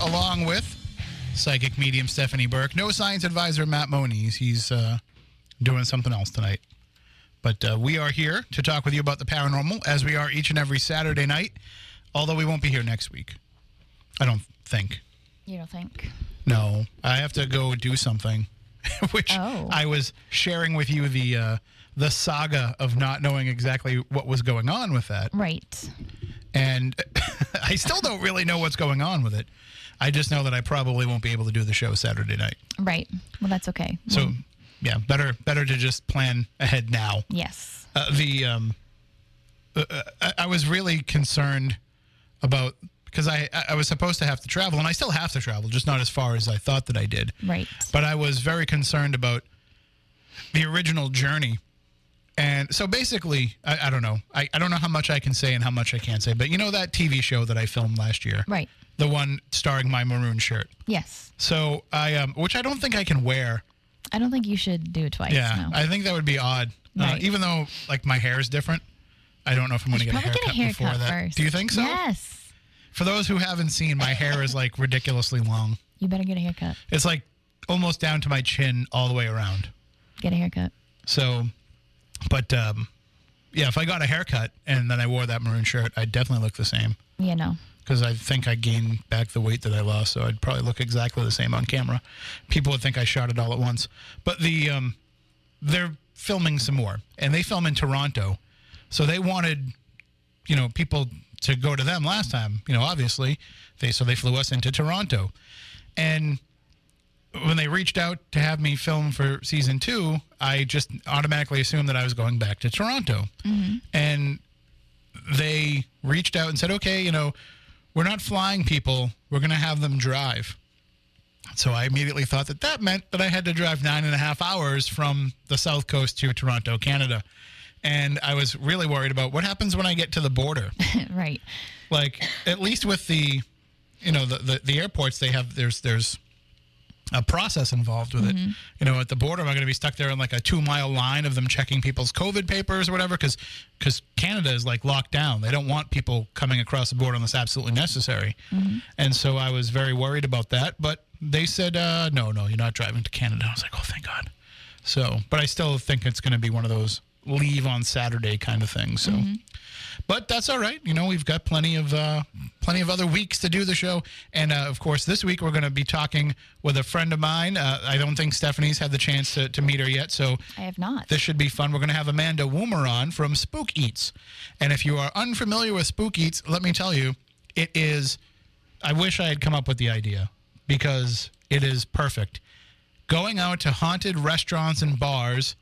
along with psychic medium Stephanie Burke. No science advisor Matt Moniz. He's uh, doing something else tonight. But uh, we are here to talk with you about the paranormal, as we are each and every Saturday night, although we won't be here next week. I don't think. You don't think? No, I have to go do something, which Oh. I was sharing with you the uh, the saga of not knowing exactly what was going on with that, Right. and I still don't really know what's going on with it. I just know that I probably won't be able to do the show Saturday night. Right. Well, that's okay. So, Well, yeah, better better to just plan ahead now. yes. Uh, the um, uh, uh, I, I was really concerned about because I I was supposed to have to travel, and I still have to travel, just not as far as I thought that I did. Right. But I was very concerned about the original journey. And so basically, I, I don't know. I, I don't know how much I can say and how much I can't say. But you know that TV show that I filmed last year? Right. The one starring my maroon shirt. Yes. So I, um, which I don't think I can wear. I don't think you should do it twice. Yeah, No. I think that would be odd. Uh, even though like my hair is different, I don't know if I'm going to get a haircut, probably get a before haircut that. first. Do you think so? Yes. For those who haven't seen, my hair is like ridiculously long. You better get a haircut. It's like almost down to my chin all the way around. Get a haircut. So, but um, yeah, if I got a haircut and then I wore that maroon shirt, I'd definitely look the same You know. Because I think I gained back the weight that I lost. So I'd probably look exactly the same on camera. People would think I shot it all at once. But the um, they're filming some more, and they film in Toronto, so they wanted you know people to go to them last time. You know, obviously they so they flew us into Toronto, and when they reached out to have me film for season two, I just automatically assumed that I was going back to Toronto. And they reached out and said, okay, you know, we're not flying people, we're going to have them drive. So I immediately thought that that meant that I had to drive nine and a half hours from the South Coast to Toronto, Canada. And I was really worried about what happens when I get to the border right. like at least with the you know the, the the airports they have there's there's a process involved with it. You know at the border am i going to be stuck there in like a two mile line of them checking people's covid papers or whatever? Because because canada is like locked down. They don't want people coming across the border unless absolutely necessary. And so i was very worried about that but they said uh, no no you're not driving to canada. I was like oh thank god. So but i still think it's going to be one of those leave on saturday kind of thing. so but that's all right. You know, we've got plenty of uh, plenty of other weeks to do the show, and uh, of course, this week we're going to be talking with a friend of mine. Uh, I don't think Stephanie's had the chance to, to meet her yet, so I have not. this should be fun. We're going to have Amanda Woomer on from Spook Eats, and if you are unfamiliar with Spook Eats, let me tell you, it is. I wish I had come up with the idea because it is perfect. Going out to haunted restaurants and bars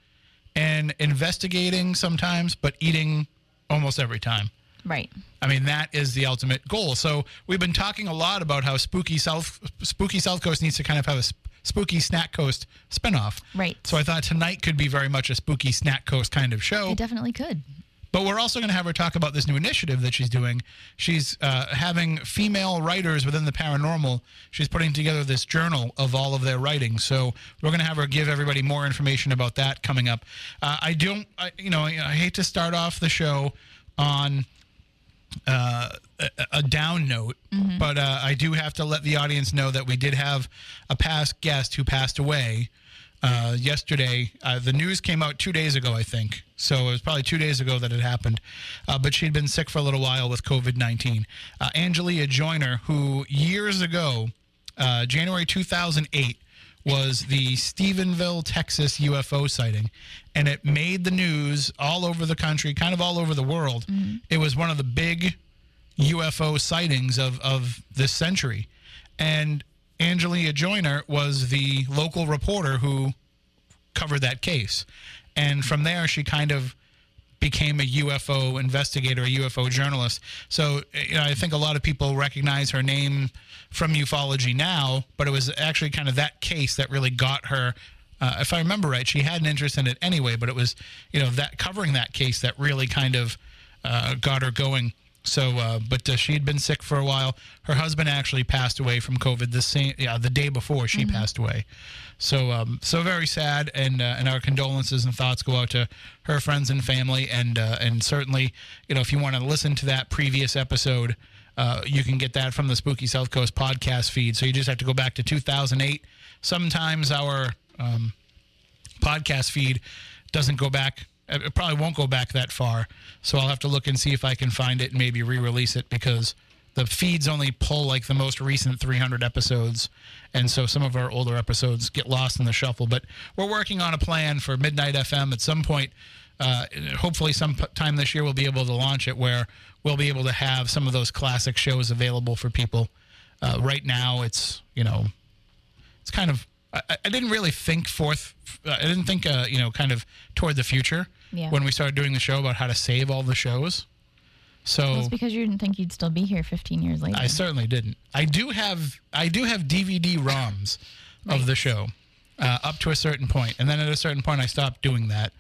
and investigating sometimes, but eating almost every time. right. I mean, that is the ultimate goal. So we've been talking a lot about how spooky South Spooky South Coast needs to kind of have a sp- spooky Snack Coast spinoff. Right. So I thought tonight could be very much a spooky Snack Coast kind of show. It definitely could. But we're also going to have her talk about this new initiative that she's doing. She's uh, having female writers within the paranormal. She's putting together this journal of all of their writing. So we're going to have her give everybody more information about that coming up. Uh, I don't, I, you know, I hate to start off the show on uh, a, a down note, but uh, I do have to let the audience know that we did have a past guest who passed away uh, yesterday. Uh, the news came out two days ago, I think. So it was probably two days ago that it happened. Uh, but she'd been sick for a little while with COVID 19. Uh, Angelia Joyner, who years ago, uh, January 2008, was the Stephenville, Texas UFO sighting. And it made the news all over the country, kind of all over the world. It was one of the big UFO sightings of, of this century. And Angelia Joyner was the local reporter who covered that case. And from there, she kind of became a UFO investigator, a UFO journalist. So you know, I think a lot of people recognize her name from ufology now, but it was actually kind of that case that really got her. Uh, if I remember right, she had an interest in it anyway, but it was you know that covering that case that really kind of uh, got her going. So, uh, but uh, she had been sick for a while. Her husband actually passed away from COVID the same, yeah, the day before she passed away. So, um, so very sad, and uh, and our condolences and thoughts go out to her friends and family, and uh, and certainly, you know, if you want to listen to that previous episode, uh, you can get that from the Spooky South Coast podcast feed. So you just have to go back to 2008. Sometimes our um, podcast feed doesn't go back. It probably won't go back that far. So I'll have to look and see if I can find it and maybe re-release it because the feeds only pull like the most recent 300 episodes, and so some of our older episodes get lost in the shuffle. But we're working on a plan for Midnight FM at some point. Uh, hopefully, sometime this year we'll be able to launch it where we'll be able to have some of those classic shows available for people. Uh, right now, it's you know, it's kind of I, I didn't really think forth. I didn't think uh, you know, kind of toward the future Yeah. when we started doing the show about how to save all the shows. So because you didn't think you'd still be here 15 years later. I certainly didn't. I do have I do have DVD ROMs of the show uh, up to a certain point, and then at a certain point I stopped doing that.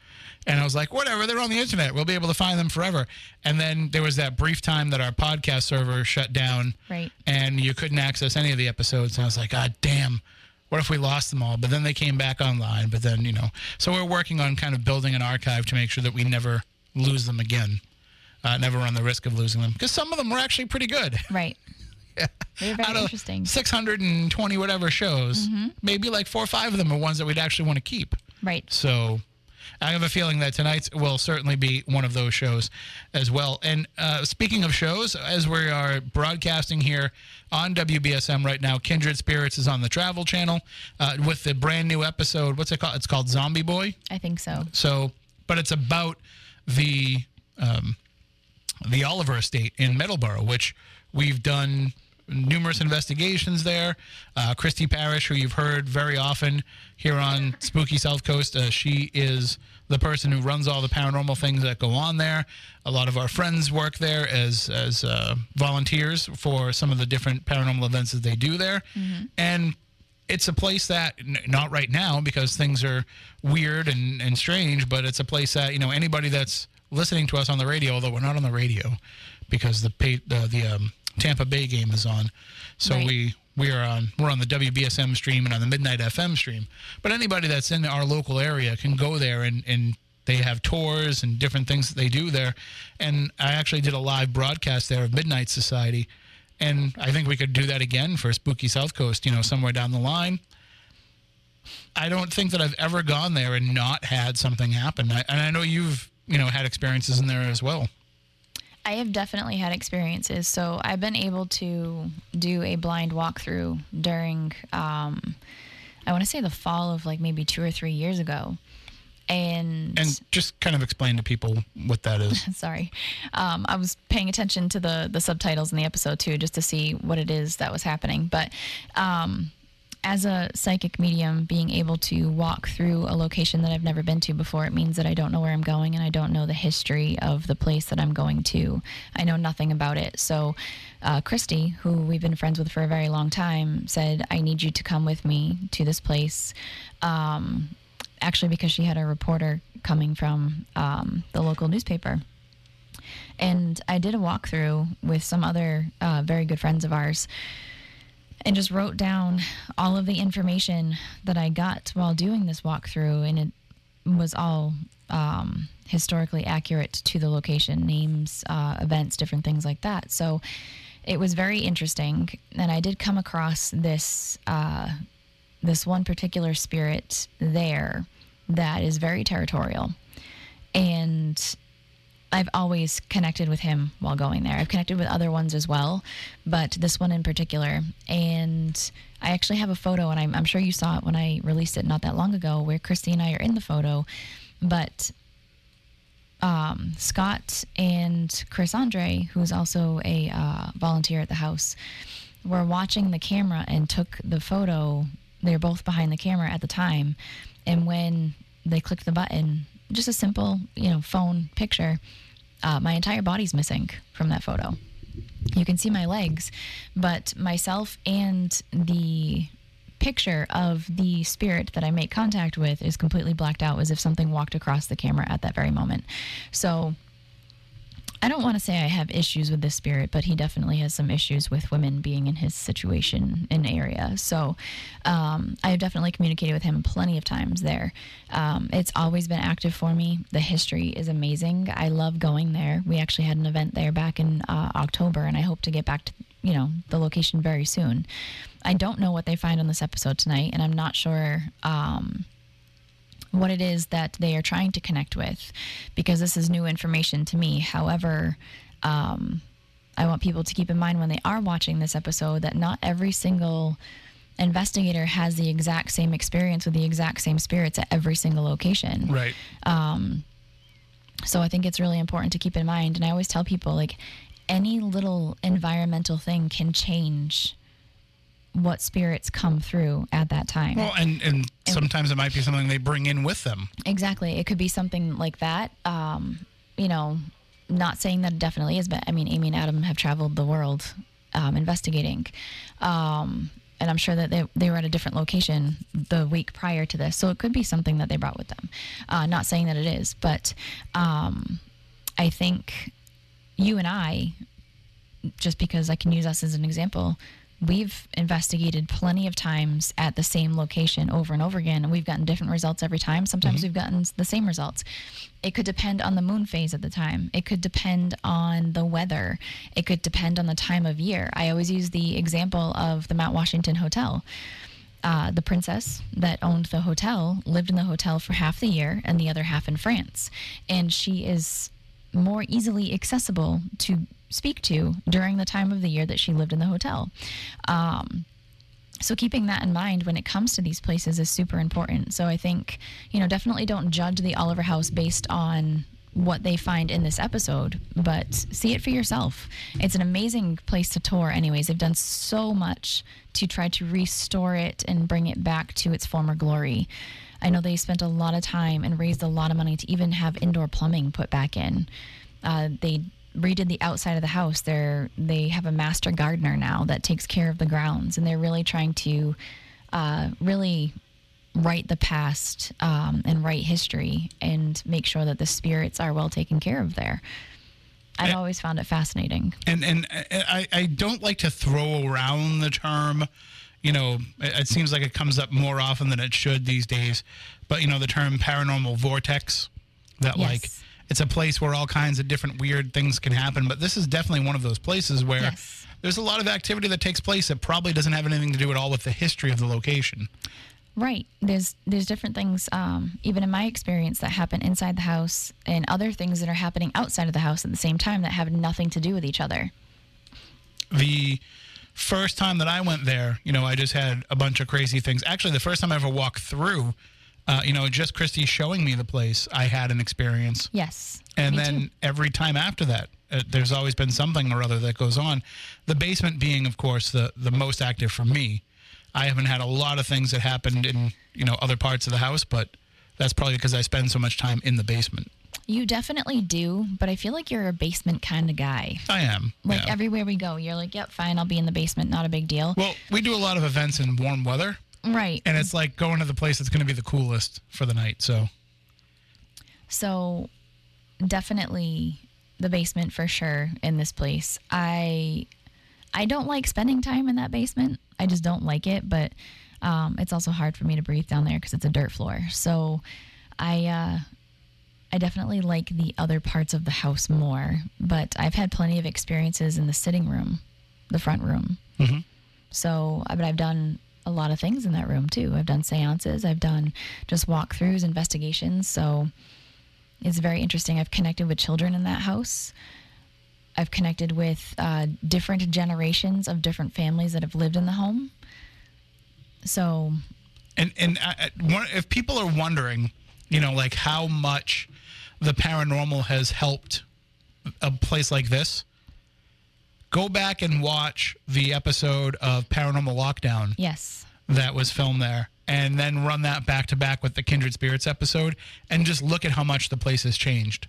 And I was like, whatever, they're on the internet. We'll be able to find them forever. And then there was that brief time that our podcast server shut down, Right. and you couldn't access any of the episodes. And I was like, God damn, what if we lost them all? But then they came back online. But then, you know, so we're working on kind of building an archive to make sure that we never lose them again, uh, never run the risk of losing them. Because some of them were actually pretty good. Right. yeah. They're very Out of interesting. 620 whatever shows, mm-hmm. maybe like four or five of them are ones that we'd actually want to keep. Right. So I have a feeling that tonight's will certainly be one of those shows as well. And uh, speaking of shows, as we are broadcasting here on WBSM right now, Kindred Spirits is on the Travel Channel uh, with the brand new episode. What's it called? It's called Zombie Boy. I think so. So, but it's about the um, the Oliver Estate in Middleborough, which we've done numerous investigations there. Uh, Christy Parrish, who you've heard very often here on Spooky South Coast, uh, she is the person who runs all the paranormal things that go on there. A lot of our friends work there as as uh, volunteers for some of the different paranormal events that they do there, and it's a place that not right now because things are weird and, and strange but it's a place that you know anybody that's listening to us on the radio although we're not on the radio because the pay, the, the um, tampa bay game is on so Right. we we are on we're on the wbsm stream and on the midnight fm stream but anybody that's in our local area can go there and and they have tours and different things that they do there and i actually did a live broadcast there of midnight society and I think we could do that again for Spooky South Coast, you know, somewhere down the line. I don't think that I've ever gone there and not had something happen. I, and I know you've, you know, had experiences in there as well. I have definitely had experiences. So I've been able to do a blind walkthrough during, um, I want to say the fall of like maybe two or three years ago. And, And just kind of explain to people what that is. sorry, um, I was paying attention to the the subtitles in the episode too, just to see what it is that was happening. But um, as a psychic medium, being able to walk through a location that I've never been to before, it means that I don't know where I'm going and I don't know the history of the place that I'm going to. I know nothing about it. So, uh, Christy, who we've been friends with for a very long time, said, I need you to come with me to this place. Um, actually, because she had a reporter coming from um, the local newspaper. And I did a walkthrough with some other uh, very good friends of ours and just wrote down all of the information that I got while doing this walkthrough, and it was all um, historically accurate to the location, names, uh, events, different things like that. So it was very interesting, and I did come across this uh, this one particular spirit there that is very territorial, and I've always connected with him while going there. I've connected with other ones as well, but this one in particular. And I actually have a photo, and I'm, I'm sure you saw it when I released it not that long ago, where Christy and I are in the photo. But um, Scott and Chris Andre, who's also a uh, volunteer at the house, were watching the camera and took the photo. They were both behind the camera at the time. And when they clicked the button, just a simple, you know, phone picture, uh, my entire body's missing from that photo. You can see my legs, but myself and the picture of the spirit that I make contact with is completely blacked out as if something walked across the camera at that very moment. So I don't want to say I have issues with this spirit, but he definitely has some issues with women being in his situation in area. So um, I have definitely communicated with him plenty of times there. Um, it's always been active for me. The history is amazing. I love going there. We actually had an event there back in uh, October, and I hope to get back to you know the location very soon. I don't know what they find on this episode tonight, and I'm not sure. Um, what it is that they are trying to connect with because this is new information to me. However, um, I want people to keep in mind when they are watching this episode that not every single investigator has the exact same experience with the exact same spirits at every single location. Right. So I think it's really important to keep in mind. And I always tell people like any little environmental thing can change what spirits come through at that time. Well, and and sometimes it might be something they bring in with them. Exactly. It could be something like that. Um, you know, not saying that it definitely is, but I mean, Amy and Adam have traveled the world um, investigating. Um, and I'm sure that they, they were at a different location the week prior to this. So it could be something that they brought with them. Uh, not saying that it is, but um, I think you and I, just because I can use us as an example, we've investigated plenty of times at the same location over and over again, and we've gotten different results every time. Sometimes we've gotten the same results. It could depend on the moon phase at the time, it could depend on the weather, it could depend on the time of year. I always use the example of the Mount Washington Hotel. Uh, the princess that owned the hotel lived in the hotel for half the year and the other half in France. And she is more easily accessible to speak to during the time of the year that she lived in the hotel. Um, so keeping that in mind when it comes to these places is super important. So I think, you know, definitely don't judge the Oliver House based on what they find in this episode, but see it for yourself. It's an amazing place to tour anyways. They've done so much to try to restore it and bring it back to its former glory. I know they spent a lot of time and raised a lot of money to even have indoor plumbing put back in. Uh, they redid the outside of the house. They're they have a master gardener now that takes care of the grounds, and they're really trying to uh, really write the past um, and write history and make sure that the spirits are well taken care of there. I've always found it fascinating. And and I, I don't like to throw around the term, you know, it, it seems like it comes up more often than it should these days. But you know, the term paranormal vortex, that Yes. like it's a place where all kinds of different weird things can happen. But this is definitely one of those places where Yes. there's a lot of activity that takes place that probably doesn't have anything to do at all with the history of the location. Right. There's there's different things, um, even in my experience, that happen inside the house, and other things that are happening outside of the house at the same time that have nothing to do with each other. the first time that I went there, you know, I just had a bunch of crazy things. Actually, the first time I ever walked through, uh, you know, just Christy showing me the place, I had an experience. Yes. And then too. every time after that, uh, there's always been something or other that goes on. The basement being, of course, the the most active for me. I haven't had a lot of things that happened in you know other parts of the house, but that's probably because I spend so much time in the basement. You definitely do, but I feel like you're a basement kind of guy. I am. Like yeah. everywhere we go, you're like, "Yep, fine, I'll be in the basement, not a big deal." well, we do a lot of events in warm weather. right. and it's like going to the place that's going to be the coolest for the night. So So definitely the basement for sure in this place. I I don't like spending time in that basement. I just don't like it, but um, it's also hard for me to breathe down there because it's a dirt floor. So I uh, I definitely like the other parts of the house more. But I've had plenty of experiences in the sitting room, the front room. Mhm. So, uh, but I've done a lot of things in that room too. I've done seances. I've done just walkthroughs, investigations. So it's very interesting. I've connected with children in that house. I've connected with uh, different generations of different families that have lived in the home. So, and and I, I- if people are wondering, you know, like how much the paranormal has helped a place like this, go back and watch the episode of Paranormal Lockdown yes, that was filmed there. And then run that back to back with the Kindred Spirits episode and just look at how much the place has changed.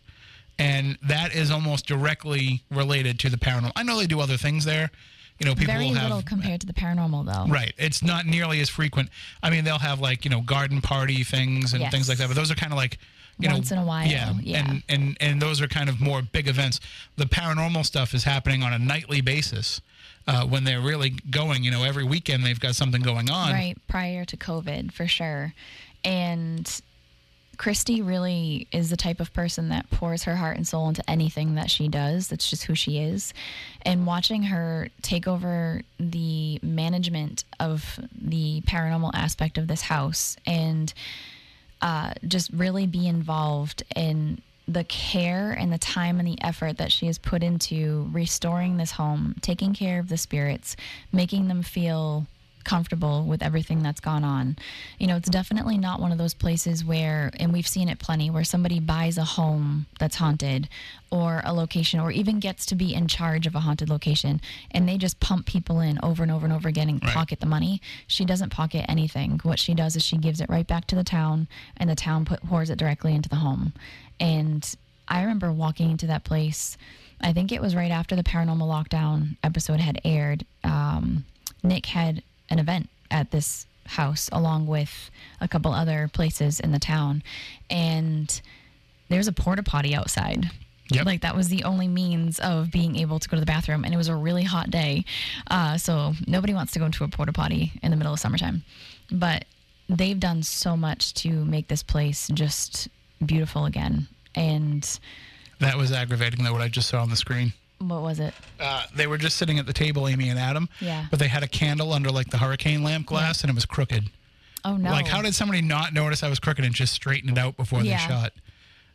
And that is almost directly related to the paranormal. I know they do other things there. You know, people very will have little compared to the paranormal, though. Right. It's not nearly as frequent. I mean, they'll have like, you know, garden party things and things like that, but those are kind of like, you Once know, in a while, Yeah, yeah. and and and those are kind of more big events. The paranormal stuff is happening on a nightly basis. Uh, when they're really going, you know, every weekend they've got something going on. right prior to COVID for sure. And Christy really is the type of person that pours her heart and soul into anything that she does. That's just who she is. And watching her take over the management of the paranormal aspect of this house and uh, just really be involved in the care and the time and the effort that she has put into restoring this home, taking care of the spirits, making them feel comfortable with everything that's gone on. You know, it's definitely not one of those places where, and we've seen it plenty, where somebody buys a home that's haunted or a location or even gets to be in charge of a haunted location and they just pump people in over and over and over again and Right. pocket the money. She doesn't pocket anything. What she does is she gives it right back to the town and the town put, pours it directly into the home. And I remember walking into that place. I think it was right after the paranormal lockdown episode had aired. Um, Nick had an event at this house along with a couple other places in the town, and there's a porta potty outside. Yep. Like that was the only means of being able to go to the bathroom, and it was a really hot day, uh, so nobody wants to go into a porta potty in the middle of summertime. But they've done so much to make this place just beautiful again. And That was aggravating, though. What I just saw on the screen. What was it? Uh, they were just sitting at the table, Amy and Adam. Yeah. But they had a candle under like the hurricane lamp glass, and it was crooked. Oh no! Like, how did somebody not notice I was crooked and just straighten it out before Yeah. they shot?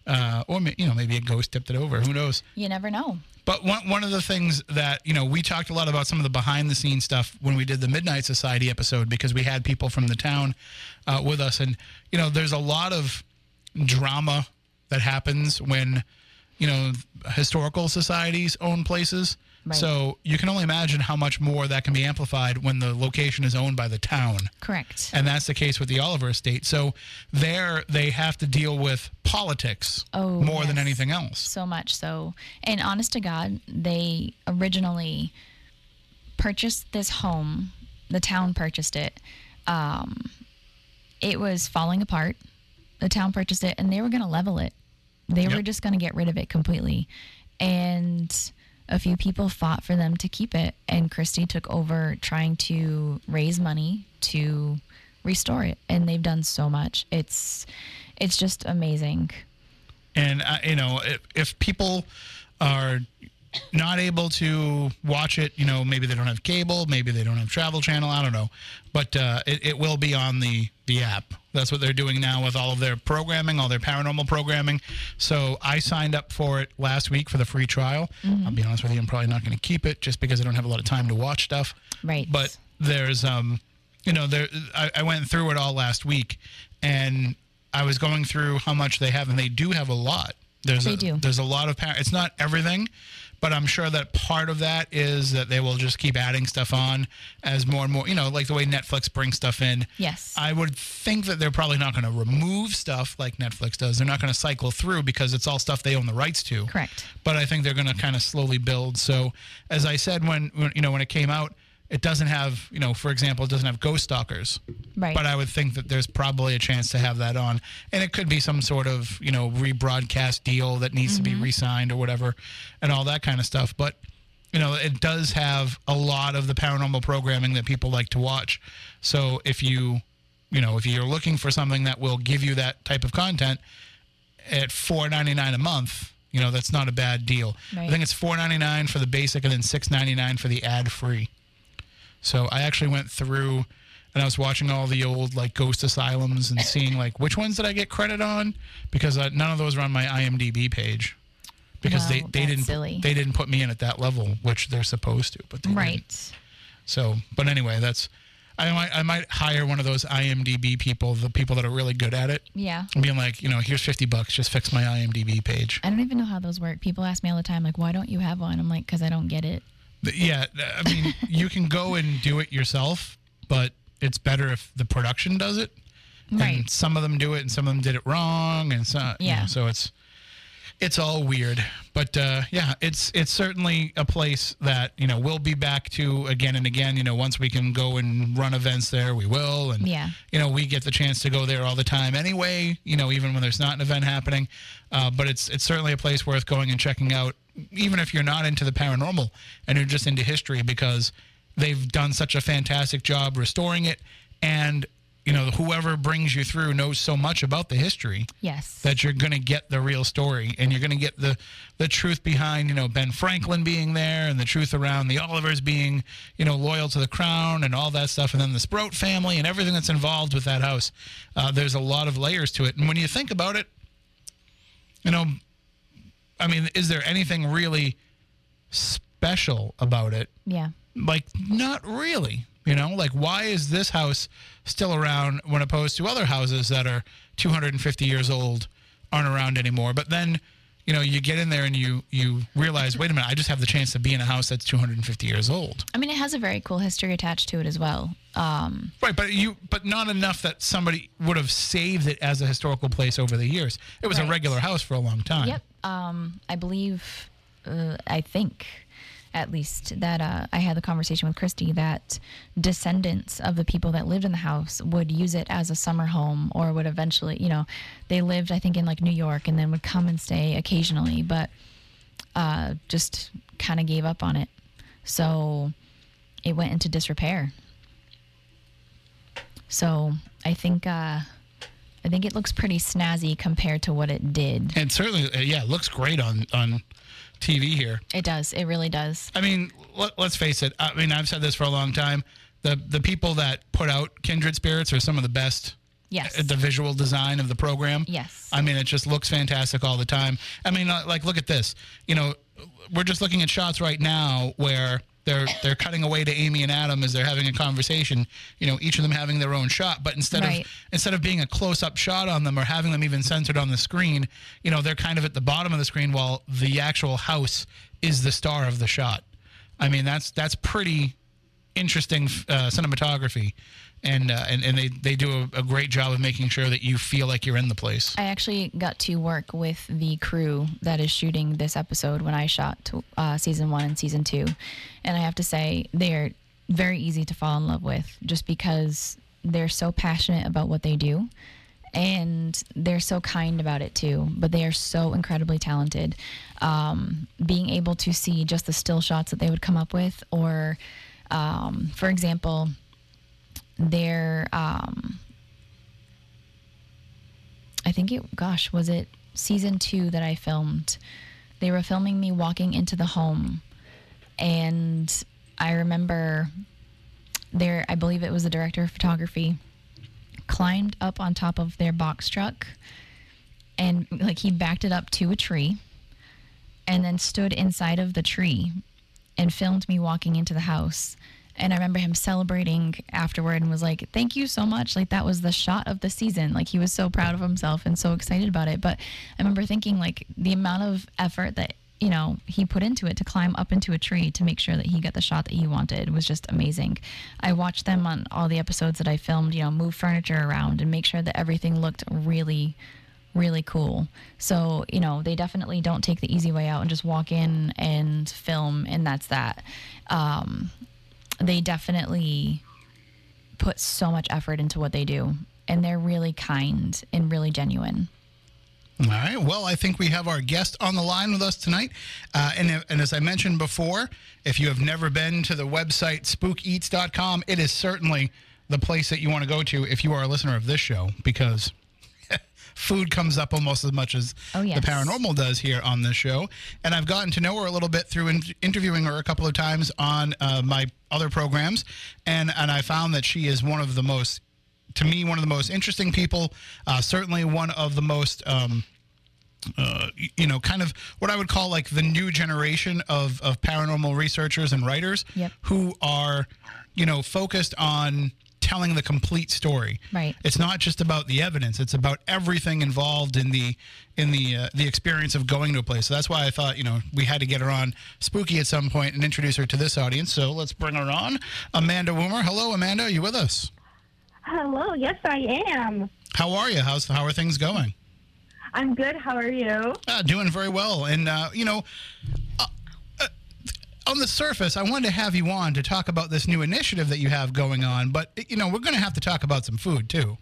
Uh, or you know, maybe a ghost tipped it over. Who knows? you never know? But one one of the things that you know we talked a lot about some of the behind the scenes stuff when we did the Midnight Society episode because we had people from the town uh, with us, and you know there's a lot of drama that happens when you know historical societies own places. Right. So you can only imagine how much more that can be amplified when the location is owned by the town. Correct. And that's the case with the Oliver estate. So there they have to deal with politics Oh, more than anything else. so much so. And honest to God, they originally purchased this home. The town purchased it. Um, it was falling apart. The town purchased it, and they were going to level it. They were just going to get rid of it completely. And a few people fought for them to keep it, and Christy took over trying to raise money to restore it. And they've done so much. It's it's just amazing. And uh, you know, if, if people are not able to watch it, you know, maybe they don't have cable, maybe they don't have Travel Channel, I don't know, but uh, it, it will be on the the app. That's what they're doing now with all of their programming, all their paranormal programming. So I signed up for it last week for the free trial. I'll be honest with you, I'm probably not going to keep it just because I don't have a lot of time to watch stuff. Right. But there's um you know there I, I went through it all last week and I was going through how much they have and they do have a lot. There's They a, do. There's a lot of par- it's not everything, but I'm sure that part of that is that they will just keep adding stuff on as more and more, you know, like the way Netflix brings stuff in. Yes. I would think that they're probably not going to remove stuff like Netflix does. They're not going to cycle through because it's all stuff they own the rights to Correct. but I think they're going to kind of slowly build. So, as I said when, when you know when it came out, it doesn't have you know, for example, it doesn't have Ghost Stalkers. Right. But I would think that there's probably a chance to have that on, and it could be some sort of you know rebroadcast deal that needs to be mm-hmm. re-signed or whatever, and all that kind of stuff. But you know, it does have a lot of the paranormal programming that people like to watch. So if you you know if you're looking for something that will give you that type of content at four ninety nine a month, you know that's not a bad deal. I think it's four ninety nine for the basic and then six ninety nine for the ad free. So I actually went through and I was watching all the old like ghost asylums and seeing like which ones did I get credit on because uh, none of those were on my IMDb page because they, they didn't silly. they didn't put me in at that level which they're supposed to but they didn't. Right. So, but anyway, that's I might I might hire one of those IMDb people, the people that are really good at it, Yeah. and being like, you know, here's fifty bucks, just fix my IMDb page. I don't even know how those work. People ask me all the time, like, why don't you have one? I'm like, because I don't get it. Yeah, I mean, you can go and do it yourself, but it's better if the production does it. Right. And some of them do it, and some of them did it wrong, and so you Yeah. know, so it's it's all weird. but uh, yeah, it's it's certainly a place that you know we'll be back to again and again. You know, once we can go and run events there, we will. And Yeah. you know, we get the chance to go there all the time anyway. You know, even when there's not an event happening. Uh, but it's it's certainly a place worth going and checking out, even if you're not into the paranormal and you're just into history, because they've done such a fantastic job restoring it, and you know, whoever brings you through knows so much about the history Yes. that you're going to get the real story and you're going to get the the truth behind you know Ben Franklin being there and the truth around the Olivers being you know loyal to the crown and all that stuff and then the Sprout family and everything that's involved with that house. Uh, there's a lot of layers to it, and when you think about it, you know, I mean, is there anything really special about it? yeah. like not really you know like why is this house still around when opposed to other houses that are 250 years old aren't around anymore but then you know you get in there and you you realize wait a minute i just have the chance to be in a house that's 250 years old I mean, it has a very cool history attached to it as well. Um, right but you but not enough that somebody would have saved it as a historical place over the years it was a regular house for a long time Yep. Um, I believe, uh, I think, at least that uh, I had the conversation with Christy that descendants of the people that lived in the house would use it as a summer home, or would eventually, you know, they lived, I think, in like New York, and then would come and stay occasionally, but uh, just kind of gave up on it. So it went into disrepair. So I think. Uh, I think it looks pretty snazzy compared to what it did. and certainly uh, yeah it looks great on on tv here It does. It really does. I mean, let, let's face it. I mean, I've said this for a long time. The the people that put out Kindred Spirits are some of the best Yes. at the visual design of the program. Yes. I mean, it just looks fantastic all the time. I mean, uh, like look at this. You know, we're just looking at shots right now where they're they're cutting away to Amy and Adam as they're having a conversation. You know, each of them having their own shot, but instead Right. of instead of being a close up shot on them or having them even censored on the screen, you know, they're kind of at the bottom of the screen while the actual house is the star of the shot. I mean, that's that's pretty interesting uh, cinematography, and uh, and and they they do a, a great job of making sure that you feel like you're in the place. I actually got to work with the crew that is shooting this episode when I shot uh, season one and season two. And I have to say, they're very easy to fall in love with just because they're so passionate about what they do. And they're so kind about it too, but they are so incredibly talented. Um, being able to see just the still shots that they would come up with, or um, for example, their um, I think it, gosh, was it season two that I filmed? They were filming me walking into the home. And I remember there, I believe it was the director of photography, climbed up on top of their box truck and like he backed it up to a tree and then stood inside of the tree and filmed me walking into the house. And I remember him celebrating afterward and was like, Thank you so much. Like, that was the shot of the season. Like, he was so proud of himself and so excited about it. But I remember thinking, like, the amount of effort that, you know, he put into it to climb up into a tree to make sure that he got the shot that he wanted was just amazing. I watched them on all the episodes that I filmed, you know, move furniture around and make sure that everything looked really really cool. So, you know, they definitely don't take the easy way out and just walk in and film and that's that. Um, they definitely put so much effort into what they do and they're really kind and really genuine. All right. Well, I think we have our guest on the line with us tonight. Uh, and, and as I mentioned before, if you have never been to the website spookeats.com, it is certainly the place that you want to go to if you are a listener of this show because food comes up almost as much as Oh, yes. the paranormal does here on this show. And I've gotten to know her a little bit through in- interviewing her a couple of times on uh, my other programs. And, and I found that she is one of the most to me, one of the most interesting people, uh, certainly one of the most, um, uh, you know, kind of what I would call like the new generation of, of paranormal researchers and writers Yep. who are, you know, focused on telling the complete story. Right. It's not just about the evidence; it's about everything involved in the in the uh, the experience of going to a place. So that's why I thought, you know, we had to get her on Spooky at some point and introduce her to this audience. So let's bring her on, Amanda Woomer. Hello, Amanda. Are you with us? Hello, yes, I am. How are you? How's how are things going? I'm good. How are you? Uh, doing very well. And, uh, you know, uh, on the surface, I wanted to have you on to talk about this new initiative that you have going on. But, you know, we're going to have to talk about some food, too.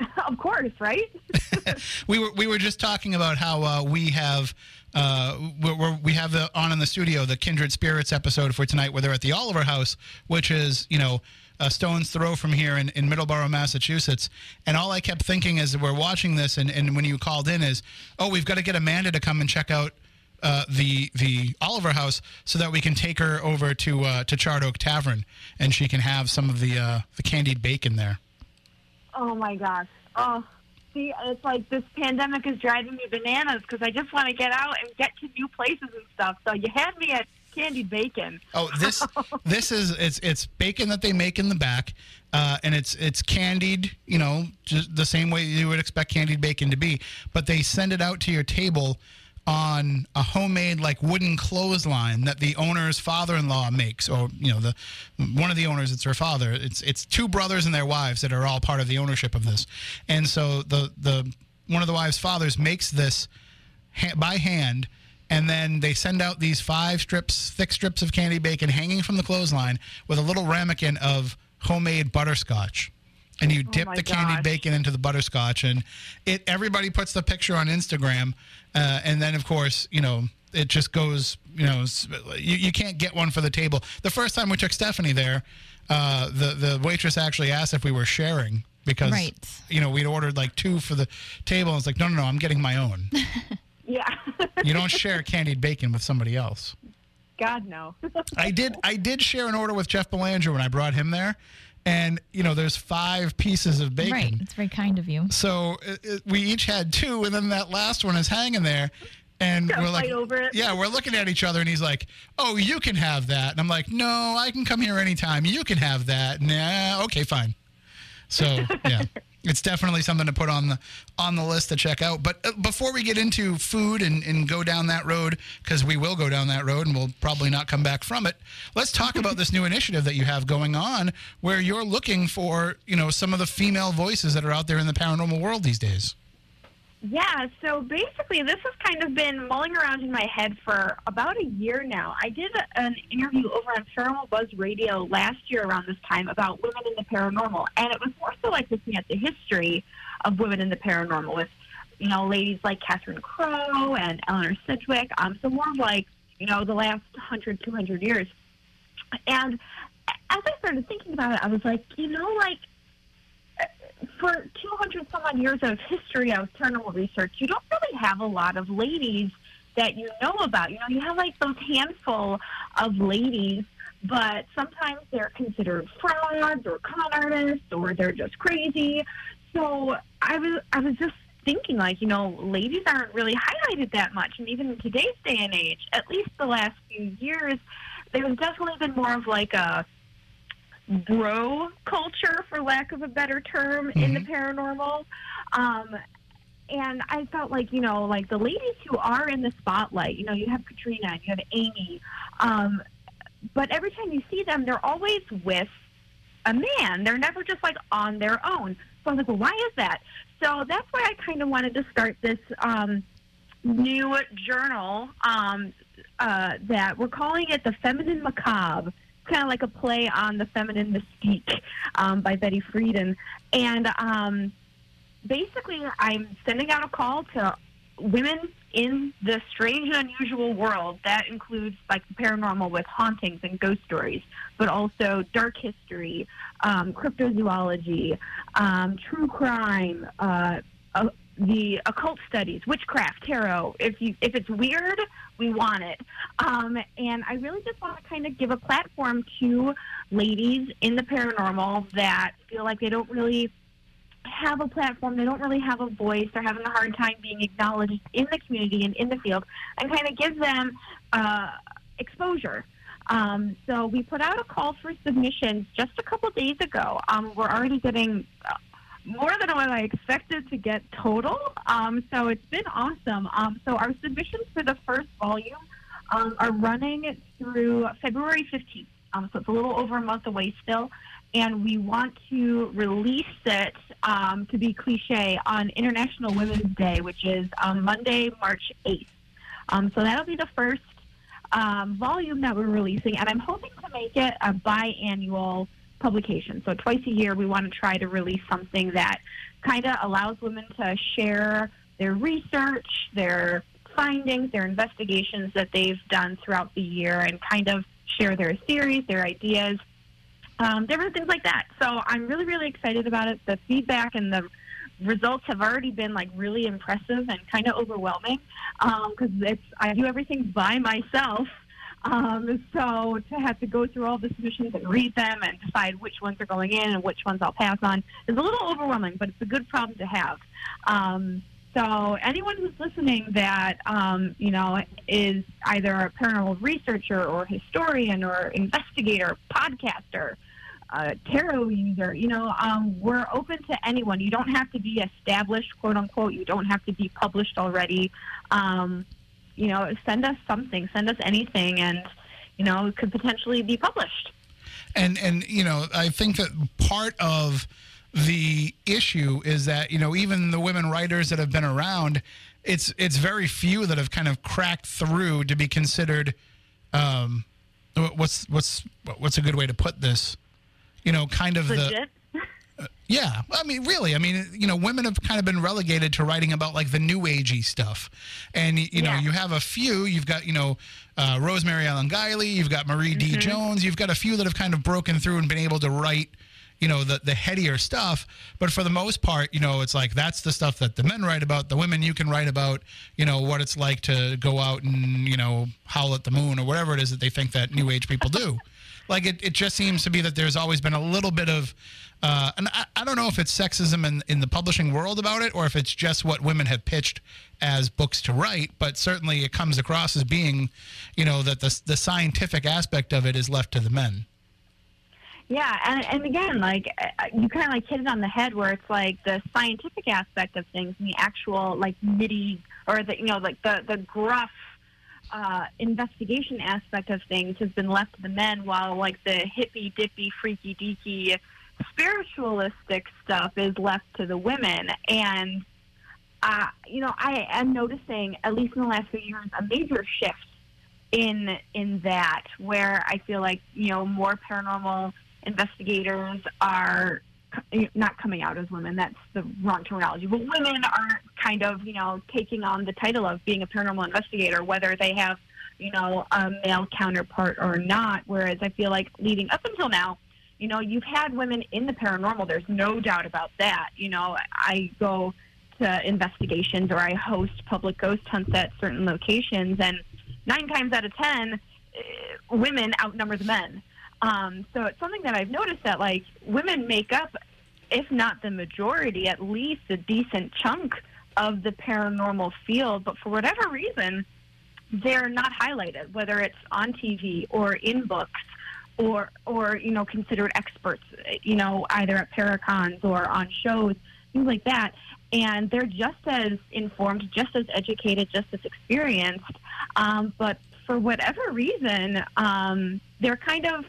of course, right? we were we were just talking about how uh, we have uh, we're, we're, we have the, on in the studio the Kindred Spirits episode for tonight, where they're at the Oliver House, which is you know a stone's throw from here in, in Middleborough, Massachusetts. And all I kept thinking as we're watching this, and, and when you called in, is oh, we've got to get Amanda to come and check out. Uh, the the Oliver House so that we can take her over to uh, to Charred Oak Tavern and she can have some of the uh, the candied bacon there. Oh my gosh. Oh, see, it's like this pandemic is driving me bananas because I just want to get out and get to new places and stuff. So you had me at candied bacon. Oh, this this is it's it's bacon that they make in the back, uh, and it's it's candied. You know, just the same way you would expect candied bacon to be, but they send it out to your table on a homemade like wooden clothesline that the owner's father-in-law makes or you know the one of the owners it's her father. It's it's two brothers and their wives that are all part of the ownership of this. And so the the one of the wives fathers makes this ha- by hand and then they send out these five strips thick strips of candy bacon hanging from the clothesline with a little ramekin of homemade butterscotch and you dip my the candied gosh. bacon into the butterscotch and it everybody puts the picture on instagram uh, and then of course you know it just goes you know you, you can't get one for the table the first time we took stephanie there uh, the the waitress actually asked if we were sharing because Right. you know we'd ordered like two for the table and it's like no no no i'm getting my own Yeah. you don't share candied bacon with somebody else God, no. I did. I did share an order with Jeff Belanger when I brought him there, and you know, there's five pieces of bacon. Right. It's very kind of you. So it, it, we each had two, and then that last one is hanging there, and Gotta we're like, over it. yeah, we're looking at each other, and he's like, "Oh, you can have that," and I'm like, "No, I can come here anytime. You can have that." Nah, okay, fine. So yeah. It's definitely something to put on the on the list to check out. But uh, before we get into food and, and go down that road, because we will go down that road and we'll probably not come back from it, let's talk about this new initiative that you have going on, where you're looking for you know some of the female voices that are out there in the paranormal world these days. Yeah, so basically, this has kind of been mulling around in my head for about a year now. I did an interview over on Paranormal Buzz Radio last year around this time about women in the paranormal, and it was more so like looking at the history of women in the paranormal with, you know, ladies like Catherine Crowe and Eleanor Sidgwick. Um, so more like, you know, the last 100, 200 years. And as I started thinking about it, I was like, you know, like for 200 some odd years of history of paranormal research, you don't really have a lot of ladies that you know about. You know, you have like those handful of ladies, but sometimes they're considered frauds or con artists or they're just crazy. So I was I was just thinking like, you know, ladies aren't really highlighted that much and even in today's day and age, at least the last few years, there's definitely been more of like a bro culture, for lack of a better term, in the paranormal. Um, and I felt like, you know, like the ladies who are in the spotlight, you know, you have Katrina and you have Amy, um, but every time you see them, they're always with a man. They're never just like on their own. So I was like, well, why is that? So that's why I kind of wanted to start this um, new journal um, uh, that we're calling it the Feminine Macabre. Kind of like a play on the feminine mystique um, by Betty Friedan. And um, basically, I'm sending out a call to women in the strange and unusual world. That includes like the paranormal with hauntings and ghost stories, but also dark history, um, cryptozoology, um, true crime, uh, uh, the occult studies, witchcraft, tarot. If you if it's weird, we want it. Um, and I really just want to kind of give a platform to ladies in the paranormal that feel like they don't really have a platform, they don't really have a voice, they're having a hard time being acknowledged in the community and in the field, and kind of give them uh, exposure. Um, so we put out a call for submissions just a couple days ago. Um, we're already getting uh, more than what I expected to get total. Um, so it's been awesome. Um, so our submissions for the first volume um, are running through February 15th. Um, so it's a little over a month away still. and we want to release it um, to be cliche on International Women's Day, which is Monday, March 8th. Um, so that'll be the first um, volume that we're releasing, and I'm hoping to make it a biannual publication. So twice a year, we want to try to release something that kind of allows women to share their research, their findings, their investigations that they've done throughout the year, and kind of share their theories, their ideas, um, different things like that. So I'm really, really excited about it. The feedback and the results have already been like really impressive and kind of overwhelming because um, it's I do everything by myself. Um, so to have to go through all the submissions and read them and decide which ones are going in and which ones I'll pass on is a little overwhelming, but it's a good problem to have. Um, so anyone who's listening that um, you know is either a paranormal researcher or historian or investigator, podcaster, uh, tarot user, you know, um, we're open to anyone. You don't have to be established, quote unquote. You don't have to be published already. Um, you know, send us something, send us anything, and you know, it could potentially be published. And and you know, I think that part of the issue is that you know even the women writers that have been around, it's it's very few that have kind of cracked through to be considered. Um, what's what's what's a good way to put this? You know, kind of Legit. the yeah, I mean, really, I mean, you know, women have kind of been relegated to writing about like the new agey stuff, and you know, Yeah. you have a few. You've got you know, uh, Rosemary Ellen Guiley. You've got Marie D. Jones. You've got a few that have kind of broken through and been able to write, you know, the the headier stuff. But for the most part, you know, it's like that's the stuff that the men write about. The women you can write about, you know, what it's like to go out and you know howl at the moon or whatever it is that they think that new age people do. like it, it just seems to be that there's always been a little bit of uh, and I, I don't know if it's sexism in, in the publishing world about it or if it's just what women have pitched as books to write, but certainly it comes across as being, you know, that the, the scientific aspect of it is left to the men. Yeah, and, and again, like uh, you kind of like hit it on the head, where it's like the scientific aspect of things and the actual like nitty or the you know like the the gruff uh, investigation aspect of things has been left to the men, while like the hippy dippy, freaky deaky, spiritualistic stuff is left to the women. And uh, you know, I am noticing, at least in the last few years, a major shift in in that where I feel like you know more paranormal investigators are not coming out as women. That's the wrong terminology. But women are kind of you know taking on the title of being a paranormal investigator, whether they have you know a male counterpart or not. Whereas I feel like leading up until now. You know, you've had women in the paranormal. There's no doubt about that. You know, I go to investigations or I host public ghost hunts at certain locations, and nine times out of ten, eh, women outnumber the men. Um, so it's something that I've noticed that like women make up, if not the majority, at least a decent chunk of the paranormal field. But for whatever reason, they're not highlighted, whether it's on TV or in books or or you know considered experts, you know either at paracons or on shows, things like that. And they're just as informed, just as educated, just as experienced. Um, but for whatever reason, um, they're kind of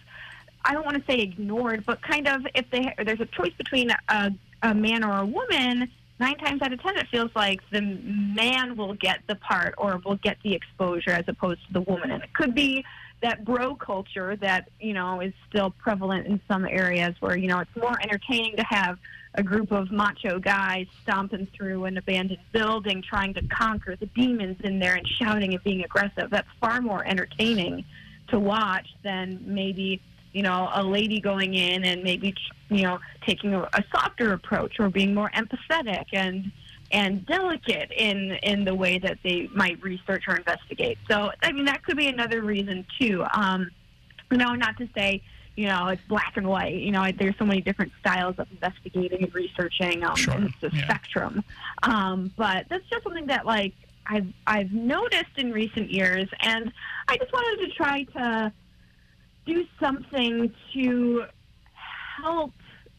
I don't want to say ignored, but kind of if they there's a choice between a, a man or a woman, nine times out of ten it feels like the man will get the part or will get the exposure as opposed to the woman, and it could be that bro culture that you know is still prevalent in some areas where you know it's more entertaining to have a group of macho guys stomping through an abandoned building trying to conquer the demons in there and shouting and being aggressive. That's far more entertaining to watch than maybe you know a lady going in and maybe you know taking a, a softer approach or being more empathetic and and delicate in in the way that they might research or investigate. So I mean that could be another reason too. Um, you know, not to say you know it's black and white. You know, there's so many different styles of investigating and researching. Um, Sure, and it's a yeah. spectrum. Um, but that's just something that like I've I've noticed in recent years, and I just wanted to try to do something to help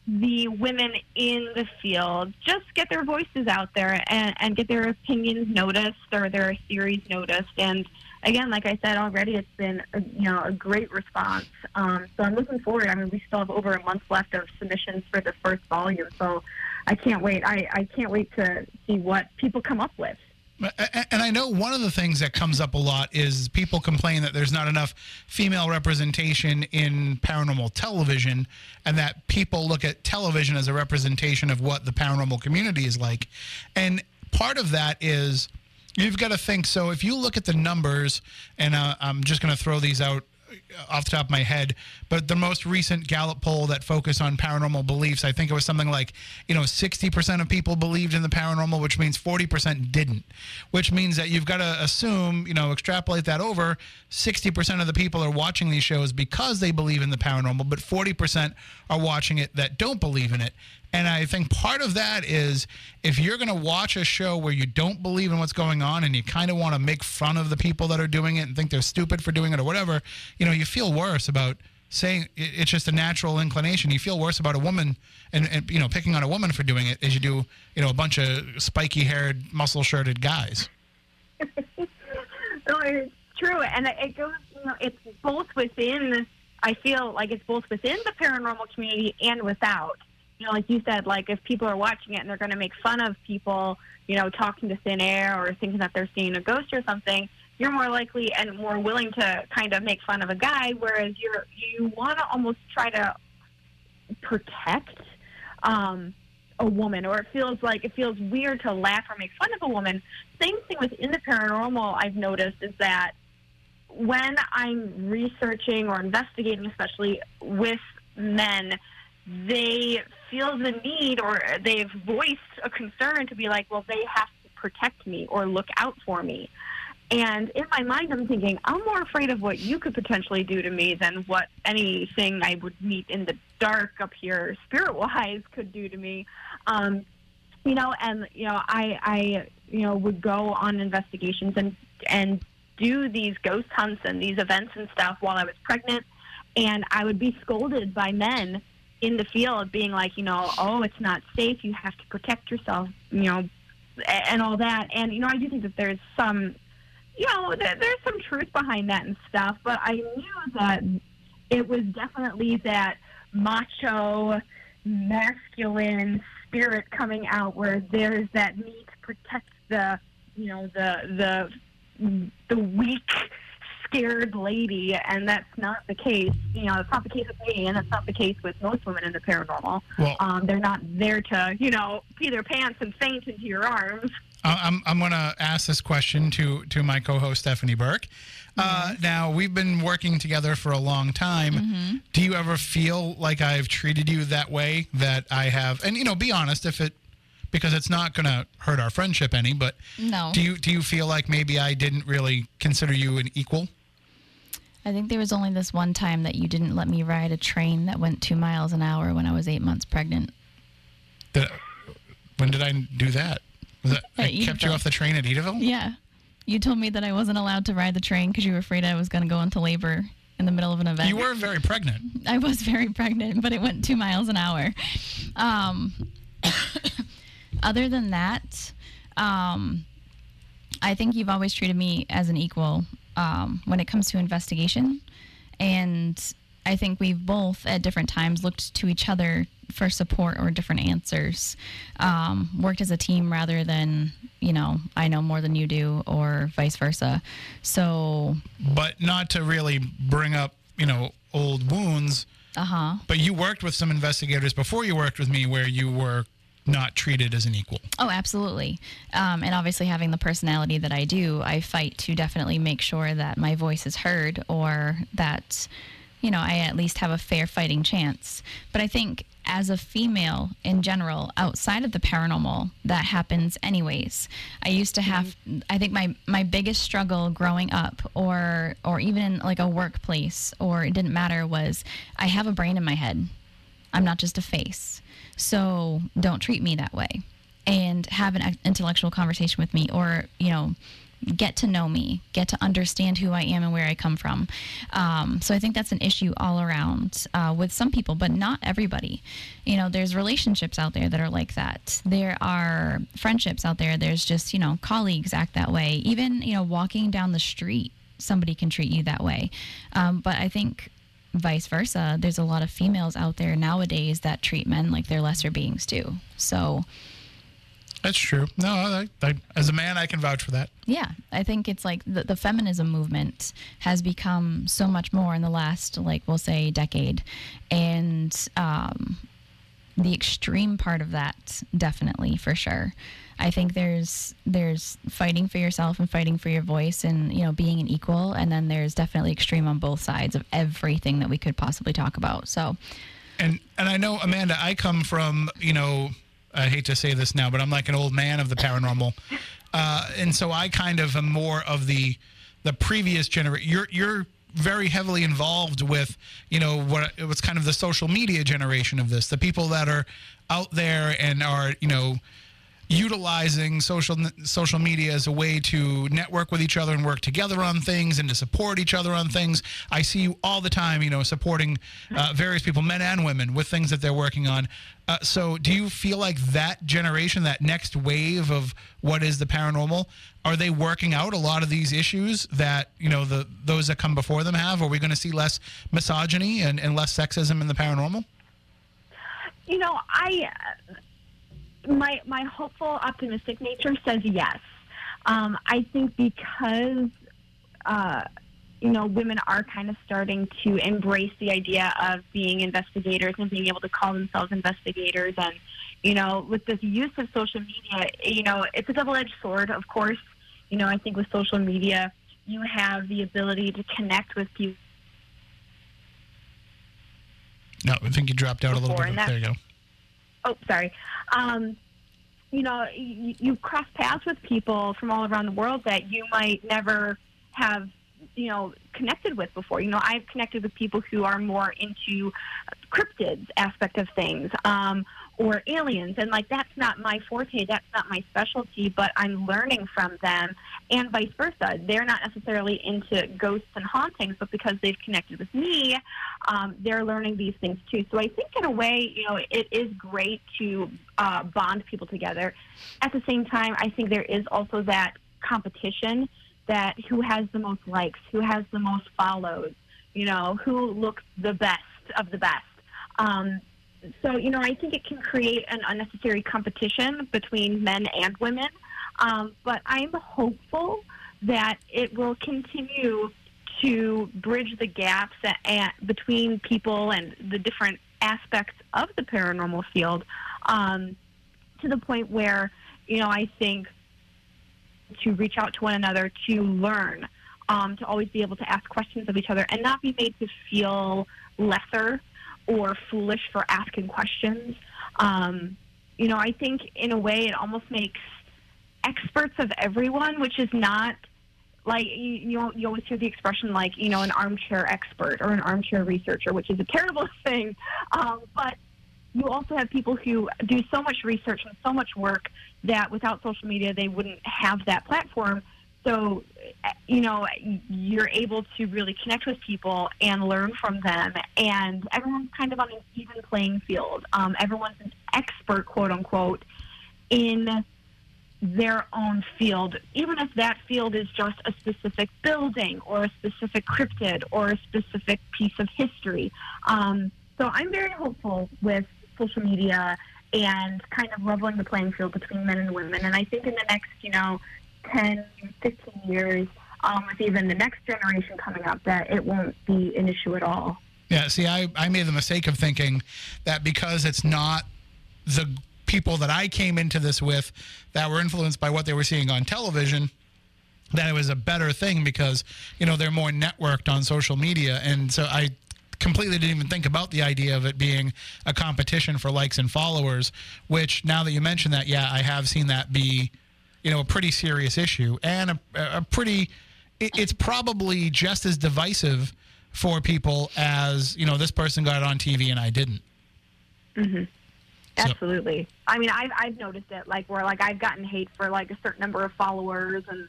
the women in the field just get their voices out there and, and get their opinions noticed or their theories noticed and again, like I said already, it's been a, you know a great response. Um, so I'm looking forward. I mean, we still have over a month left of submissions for the first volume, so I can't wait. I, I can't wait to see what people come up with. And I know one of the things that comes up a lot is people complain that there's not enough female representation in paranormal television, and that people look at television as a representation of what the paranormal community is like. And part of that is you've got to think so if you look at the numbers, and uh, I'm just going to throw these out off the top of my head, but the most recent Gallup poll that focused on paranormal beliefs, I think it was something like, you know, 60% of people believed in the paranormal, which means 40% didn't, which means that you've got to assume, you know, extrapolate that over 60% of the people are watching these shows because they believe in the paranormal, but 40% are watching it that don't believe in it. And I think part of that is if you're going to watch a show where you don't believe in what's going on and you kind of want to make fun of the people that are doing it and think they're stupid for doing it or whatever, you know, you feel worse about saying it's just a natural inclination. You feel worse about a woman and, and you know picking on a woman for doing it as you do you know a bunch of spiky haired, muscle shirted guys. no, it's true, and it goes. You know, it's both within. I feel like it's both within the paranormal community and without you know, like you said, like if people are watching it and they're going to make fun of people, you know, talking to thin air or thinking that they're seeing a ghost or something, you're more likely and more willing to kind of make fun of a guy, whereas you're you want to almost try to protect um, a woman, or it feels like it feels weird to laugh or make fun of a woman. Same thing within the paranormal. I've noticed is that when I'm researching or investigating, especially with men, they feel the need or they've voiced a concern to be like, well, they have to protect me or look out for me. And in my mind, I'm thinking, I'm more afraid of what you could potentially do to me than what anything I would meet in the dark up here, spirit wise, could do to me. Um, you know, and you know, I, I, you know, would go on investigations and and do these ghost hunts and these events and stuff while I was pregnant, and I would be scolded by men in the field being like, you know, oh, it's not safe. You have to protect yourself, you know, and all that. And, you know, I do think that there's some, you know, there, there's some truth behind that and stuff. But I knew that it was definitely that macho, masculine spirit coming out where there's that need to protect the, you know, the, the, the weak scared lady, and that's not the case. You know, it's not the case with me, and that's not the case with most women in the paranormal. Well, um, they're not there to, you know, pee their pants and faint into your arms. I'm, I'm going to ask this question to, to my co host, Stephanie Burke. Uh, now, we've been working together for a long time. Mm-hmm. Do you ever feel like I've treated you that way? That I have, and you know, be honest, if it, because it's not going to hurt our friendship any, but no. do you do you feel like maybe I didn't really consider you an equal? I think there was only this one time that you didn't let me ride a train that went two miles an hour when I was eight months pregnant. The, when did I do that? Was that I kept you off the train at Edaville? Yeah. You told me that I wasn't allowed to ride the train because you were afraid I was going to go into labor in the middle of an event. You were very pregnant. I was very pregnant, but it went two miles an hour. Um, other than that, um, I think you've always treated me as an equal um, when it comes to investigation. And I think we've both at different times looked to each other for support or different answers. Um, worked as a team rather than, you know, I know more than you do or vice versa. So. But not to really bring up, you know, old wounds. Uh huh. But you worked with some investigators before you worked with me where you were not treated as an equal. Oh, absolutely. Um, and obviously, having the personality that I do, I fight to definitely make sure that my voice is heard or that, you know, I at least have a fair fighting chance. But I think as a female in general, outside of the paranormal, that happens anyways. I used to have, I think my, my biggest struggle growing up or, or even in like a workplace or it didn't matter was I have a brain in my head. I'm not just a face. So don't treat me that way and have an intellectual conversation with me or, you know, get to know me, get to understand who I am and where I come from. Um, so I think that's an issue all around uh, with some people, but not everybody. You know, there's relationships out there that are like that. There are friendships out there. There's just, you know, colleagues act that way. Even, you know, walking down the street somebody can treat you that way. Um, but I think vice versa, there's a lot of females out there nowadays that treat men like they're lesser beings too. So That's true. No, I, I, as a man, I can vouch for that. yeah, I think it's like the, the feminism movement has become so much more in the last, like we'll say, decade, and um, the extreme part of that, definitely for sure. I think there's there's fighting for yourself and fighting for your voice and you know being an equal, and then there's definitely extreme on both sides of everything that we could possibly talk about. So And and I know Amanda, I come from you know, I hate to say this now, but I'm like an old man of the paranormal, uh, and so I kind of am more of the the previous generation. You're you're very heavily involved with you know what it was kind of the social media generation of this, the people that are out there and are you know utilizing social social media as a way to network with each other and work together on things and to support each other on things. I see you all the time, you know, supporting uh, various people, men and women, with things that they're working on. Uh, so, do you feel like that generation, that next wave of what is the paranormal, are they working out a lot of these issues that you know the those that come before them have? Are we going to see less misogyny and, and less sexism in the paranormal? You know, I my my hopeful, optimistic nature says yes. Um, I think because uh, you know women are kind of starting to embrace the idea of being investigators and being able to call themselves investigators, and you know, with this use of social media, you know, it's a double-edged sword. Of course, you know, I think with social media, you have the ability to connect with people. No, I think you dropped out a little bit. There you go. oh, sorry. Um, you know, you, you cross paths with people from all around the world that you might never have, you know, connected with before. You know, I've connected with people who are more into cryptids aspect of things, um, or aliens, and like that's not my forte. That's not my specialty. But I'm learning from them, and vice versa. They're not necessarily into ghosts and hauntings, but because they've connected with me, um, they're learning these things too. So I think, in a way, you know, it is great to uh, bond people together. At the same time, I think there is also that competition that who has the most likes, who has the most follows, you know, who looks the best of the best. Um, so, you know, I think it can create an unnecessary competition between men and women. Um, but I'm hopeful that it will continue to bridge the gaps at, at, between people and the different aspects of the paranormal field um, to the point where, you know, I think to reach out to one another to learn, um, to always be able to ask questions of each other and not be made to feel lesser or foolish for asking questions. Um, you know, I think in a way it almost makes experts of everyone, which is not like you, you you always hear the expression like you know an armchair expert or an armchair researcher, which is a terrible thing. Um, but you also have people who do so much research and so much work that without social media they wouldn't have that platform. So, you know, you're able to really connect with people and learn from them, and everyone's kind of on an even playing field. Um, everyone's an expert, quote unquote, in their own field, even if that field is just a specific building or a specific cryptid or a specific piece of history. Um, so I'm very hopeful with social media and kind of leveling the playing field between men and women. And I think in the next, you know, 10, 15 years, um, with even the next generation coming up, that it won't be an issue at all. Yeah, see, I, I made the mistake of thinking that because it's not the people that I came into this with that were influenced by what they were seeing on television, that it was a better thing because, you know, they're more networked on social media. And so I completely didn't even think about the idea of it being a competition for likes and followers, which now that you mention that, yeah, I have seen that be, you know, a pretty serious issue and a, a pretty, it, it's probably just as divisive for people as, you know, this person got it on TV and I didn't. Mm-hmm. So- Absolutely. I mean, I've I've noticed it like where like I've gotten hate for like a certain number of followers, and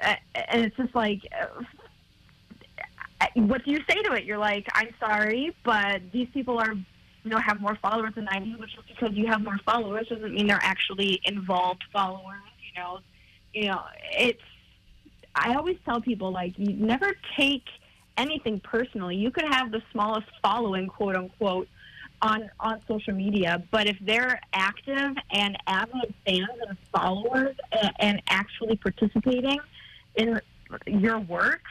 uh, and it's just like, uh, what do you say to it? You're like, I'm sorry, but these people are, you know, have more followers than I do. Which just because you have more followers doesn't mean they're actually involved followers. You know, it's. I always tell people like you never take anything personally. You could have the smallest following, quote unquote, on on social media, but if they're active and avid fans and followers and, and actually participating in your work,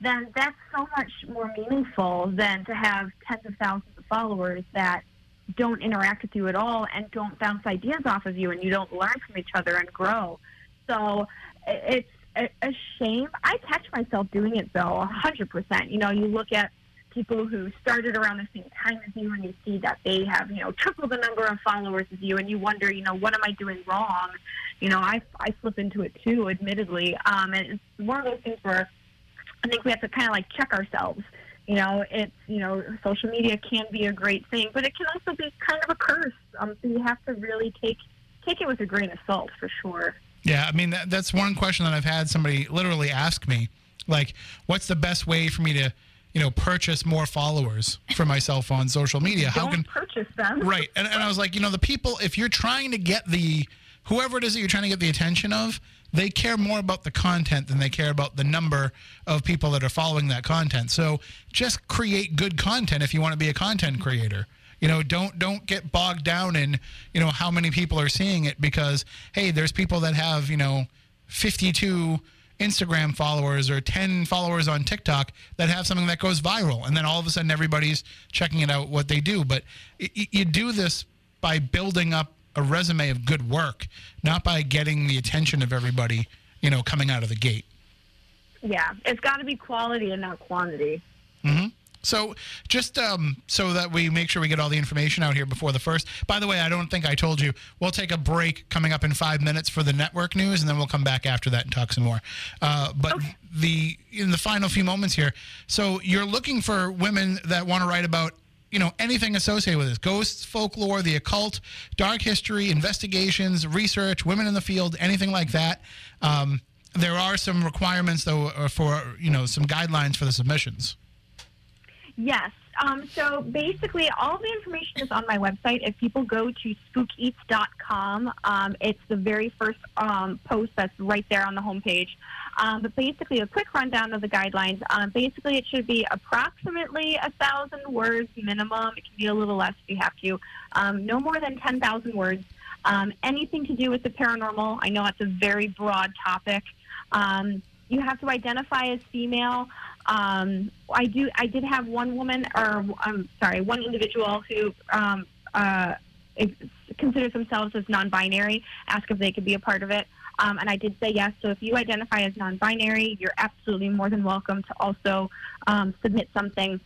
then that's so much more meaningful than to have tens of thousands of followers that don't interact with you at all and don't bounce ideas off of you and you don't learn from each other and grow. So it's a, shame. I catch myself doing it though, a hundred percent. You know, you look at people who started around the same time as you and you see that they have, you know, triple the number of followers as you and you wonder, you know, what am I doing wrong? You know, I, I slip into it too, admittedly. Um, and it's one of those things where I think we have to kind of like check ourselves. You know, it's, you know, social media can be a great thing, but it can also be kind of a curse. Um, so you have to really take, take it with a grain of salt for sure. Yeah, I mean that, that's one question that I've had somebody literally ask me, like, what's the best way for me to, you know, purchase more followers for myself on social media? How can I purchase them. right? And, and I was like, you know, the people, if you're trying to get the whoever it is that you're trying to get the attention of, they care more about the content than they care about the number of people that are following that content. So just create good content if you want to be a content creator. You know, don't don't get bogged down in you know how many people are seeing it because hey, there's people that have you know 52 Instagram followers or 10 followers on TikTok that have something that goes viral, and then all of a sudden everybody's checking it out what they do. But y- you do this by building up a resume of good work, not by getting the attention of everybody. You know, coming out of the gate. Yeah, it's got to be quality and not quantity. Mm-hmm. So, just um, so that we make sure we get all the information out here before the first. By the way, I don't think I told you. We'll take a break coming up in five minutes for the network news, and then we'll come back after that and talk some more. Uh, but the in the final few moments here, so you're looking for women that want to write about. You know anything associated with this: ghosts, folklore, the occult, dark history, investigations, research, women in the field, anything like that. Um, there are some requirements, though, uh, for you know some guidelines for the submissions. Yes. Um, so basically, all the information is on my website. If people go to spookeats.com, um, it's the very first um, post that's right there on the homepage. Um, but basically, a quick rundown of the guidelines. Um, basically, it should be approximately a thousand words minimum. It can be a little less if you have to. Um, no more than ten thousand words. Um, anything to do with the paranormal. I know it's a very broad topic. You have to identify as female. Um, I do. I did have one woman, or I'm sorry, one individual who um, uh, considers themselves as non-binary. Ask if they could be a part of it, um, and I did say yes. So if you identify as non-binary, you're absolutely more than welcome to also um, submit something.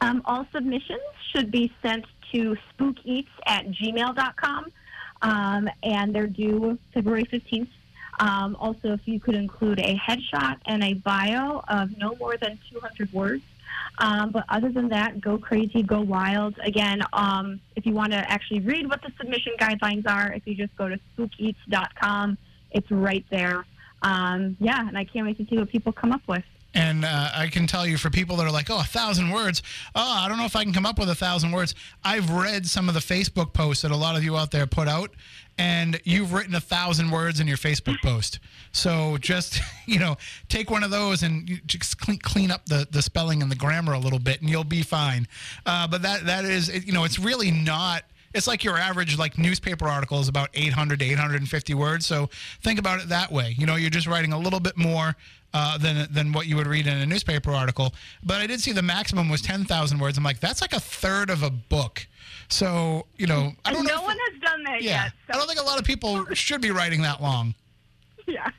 Um, all submissions should be sent to spookeats at gmail.com, um, and they're due February 15th. Um, also, if you could include a headshot and a bio of no more than 200 words. Um, but other than that, go crazy, go wild. Again, um, if you want to actually read what the submission guidelines are, if you just go to spookeats.com, it's right there. Um, yeah, and I can't wait to see what people come up with. And uh, I can tell you for people that are like, oh, a thousand words. Oh, I don't know if I can come up with a thousand words. I've read some of the Facebook posts that a lot of you out there put out, and you've written a thousand words in your Facebook post. So just, you know, take one of those and just clean, clean up the, the spelling and the grammar a little bit, and you'll be fine. Uh, but that that is, you know, it's really not it's like your average like newspaper article is about 800 to 850 words so think about it that way you know you're just writing a little bit more uh, than than what you would read in a newspaper article but i did see the maximum was 10000 words i'm like that's like a third of a book so you know i don't And know no one has done that yeah yet. i don't think a lot of people should be writing that long Yeah.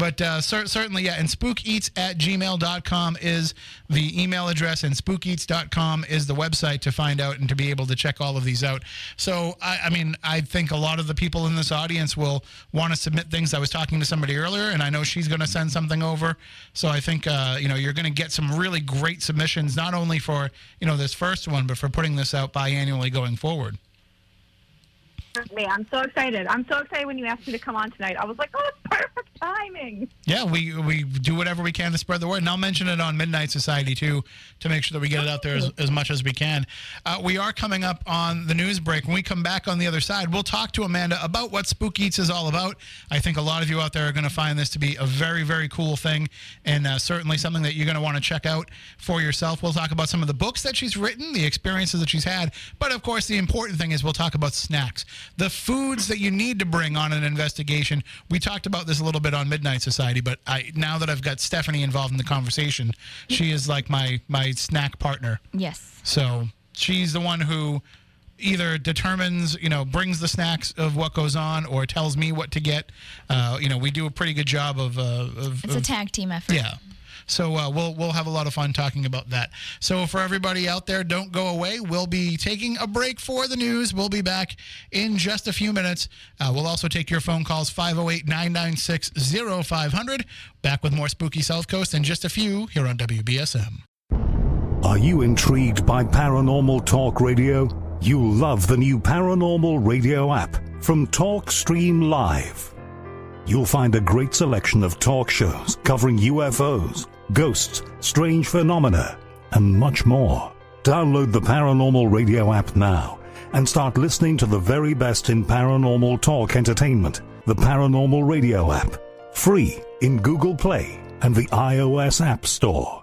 But uh, cer- certainly, yeah. And spookeats at gmail.com is the email address, and spookeats.com is the website to find out and to be able to check all of these out. So, I, I mean, I think a lot of the people in this audience will want to submit things. I was talking to somebody earlier, and I know she's going to send something over. So, I think, uh, you know, you're going to get some really great submissions, not only for, you know, this first one, but for putting this out biannually going forward. Man, I'm so excited. I'm so excited when you asked me to come on tonight. I was like, oh, it's perfect. timing. Yeah, we we do whatever we can to spread the word, and I'll mention it on Midnight Society too to make sure that we get it out there as, as much as we can. Uh, we are coming up on the news break. When we come back on the other side, we'll talk to Amanda about what Spook Eats is all about. I think a lot of you out there are going to find this to be a very very cool thing, and uh, certainly something that you're going to want to check out for yourself. We'll talk about some of the books that she's written, the experiences that she's had, but of course the important thing is we'll talk about snacks, the foods that you need to bring on an investigation. We talked about this a little bit on Midnight Society, but I now that I've got Stephanie involved in the conversation, she is like my my snack partner. Yes. So she's the one who either determines, you know, brings the snacks of what goes on, or tells me what to get. Uh, you know, we do a pretty good job of. Uh, of It's a tag team effort. yeah. So uh, we'll we'll have a lot of fun talking about that. So for everybody out there, don't go away. We'll be taking a break for the news. We'll be back in just a few minutes. Uh, we'll also take your phone calls 508-996-0500. Back with more spooky South Coast in just a few here on WBSM. Are you intrigued by paranormal talk radio? You'll love the new paranormal radio app from TalkStream Live. You'll find a great selection of talk shows covering UFOs, ghosts, strange phenomena, and much more. Download the paranormal radio app now and start listening to the very best in paranormal talk entertainment. The paranormal radio app, free in Google Play and the iOS App Store.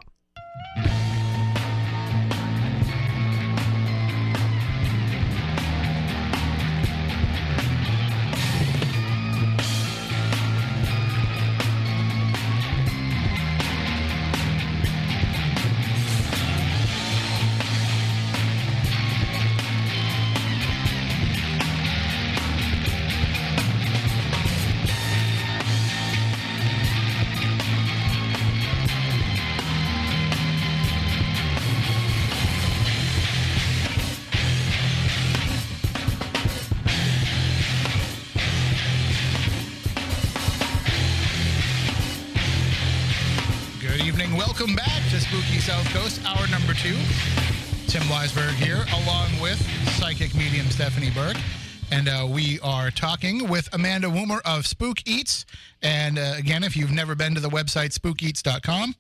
Talking with Amanda Woomer of Spook Eats. And uh, again, if you've never been to the website spookeats.com,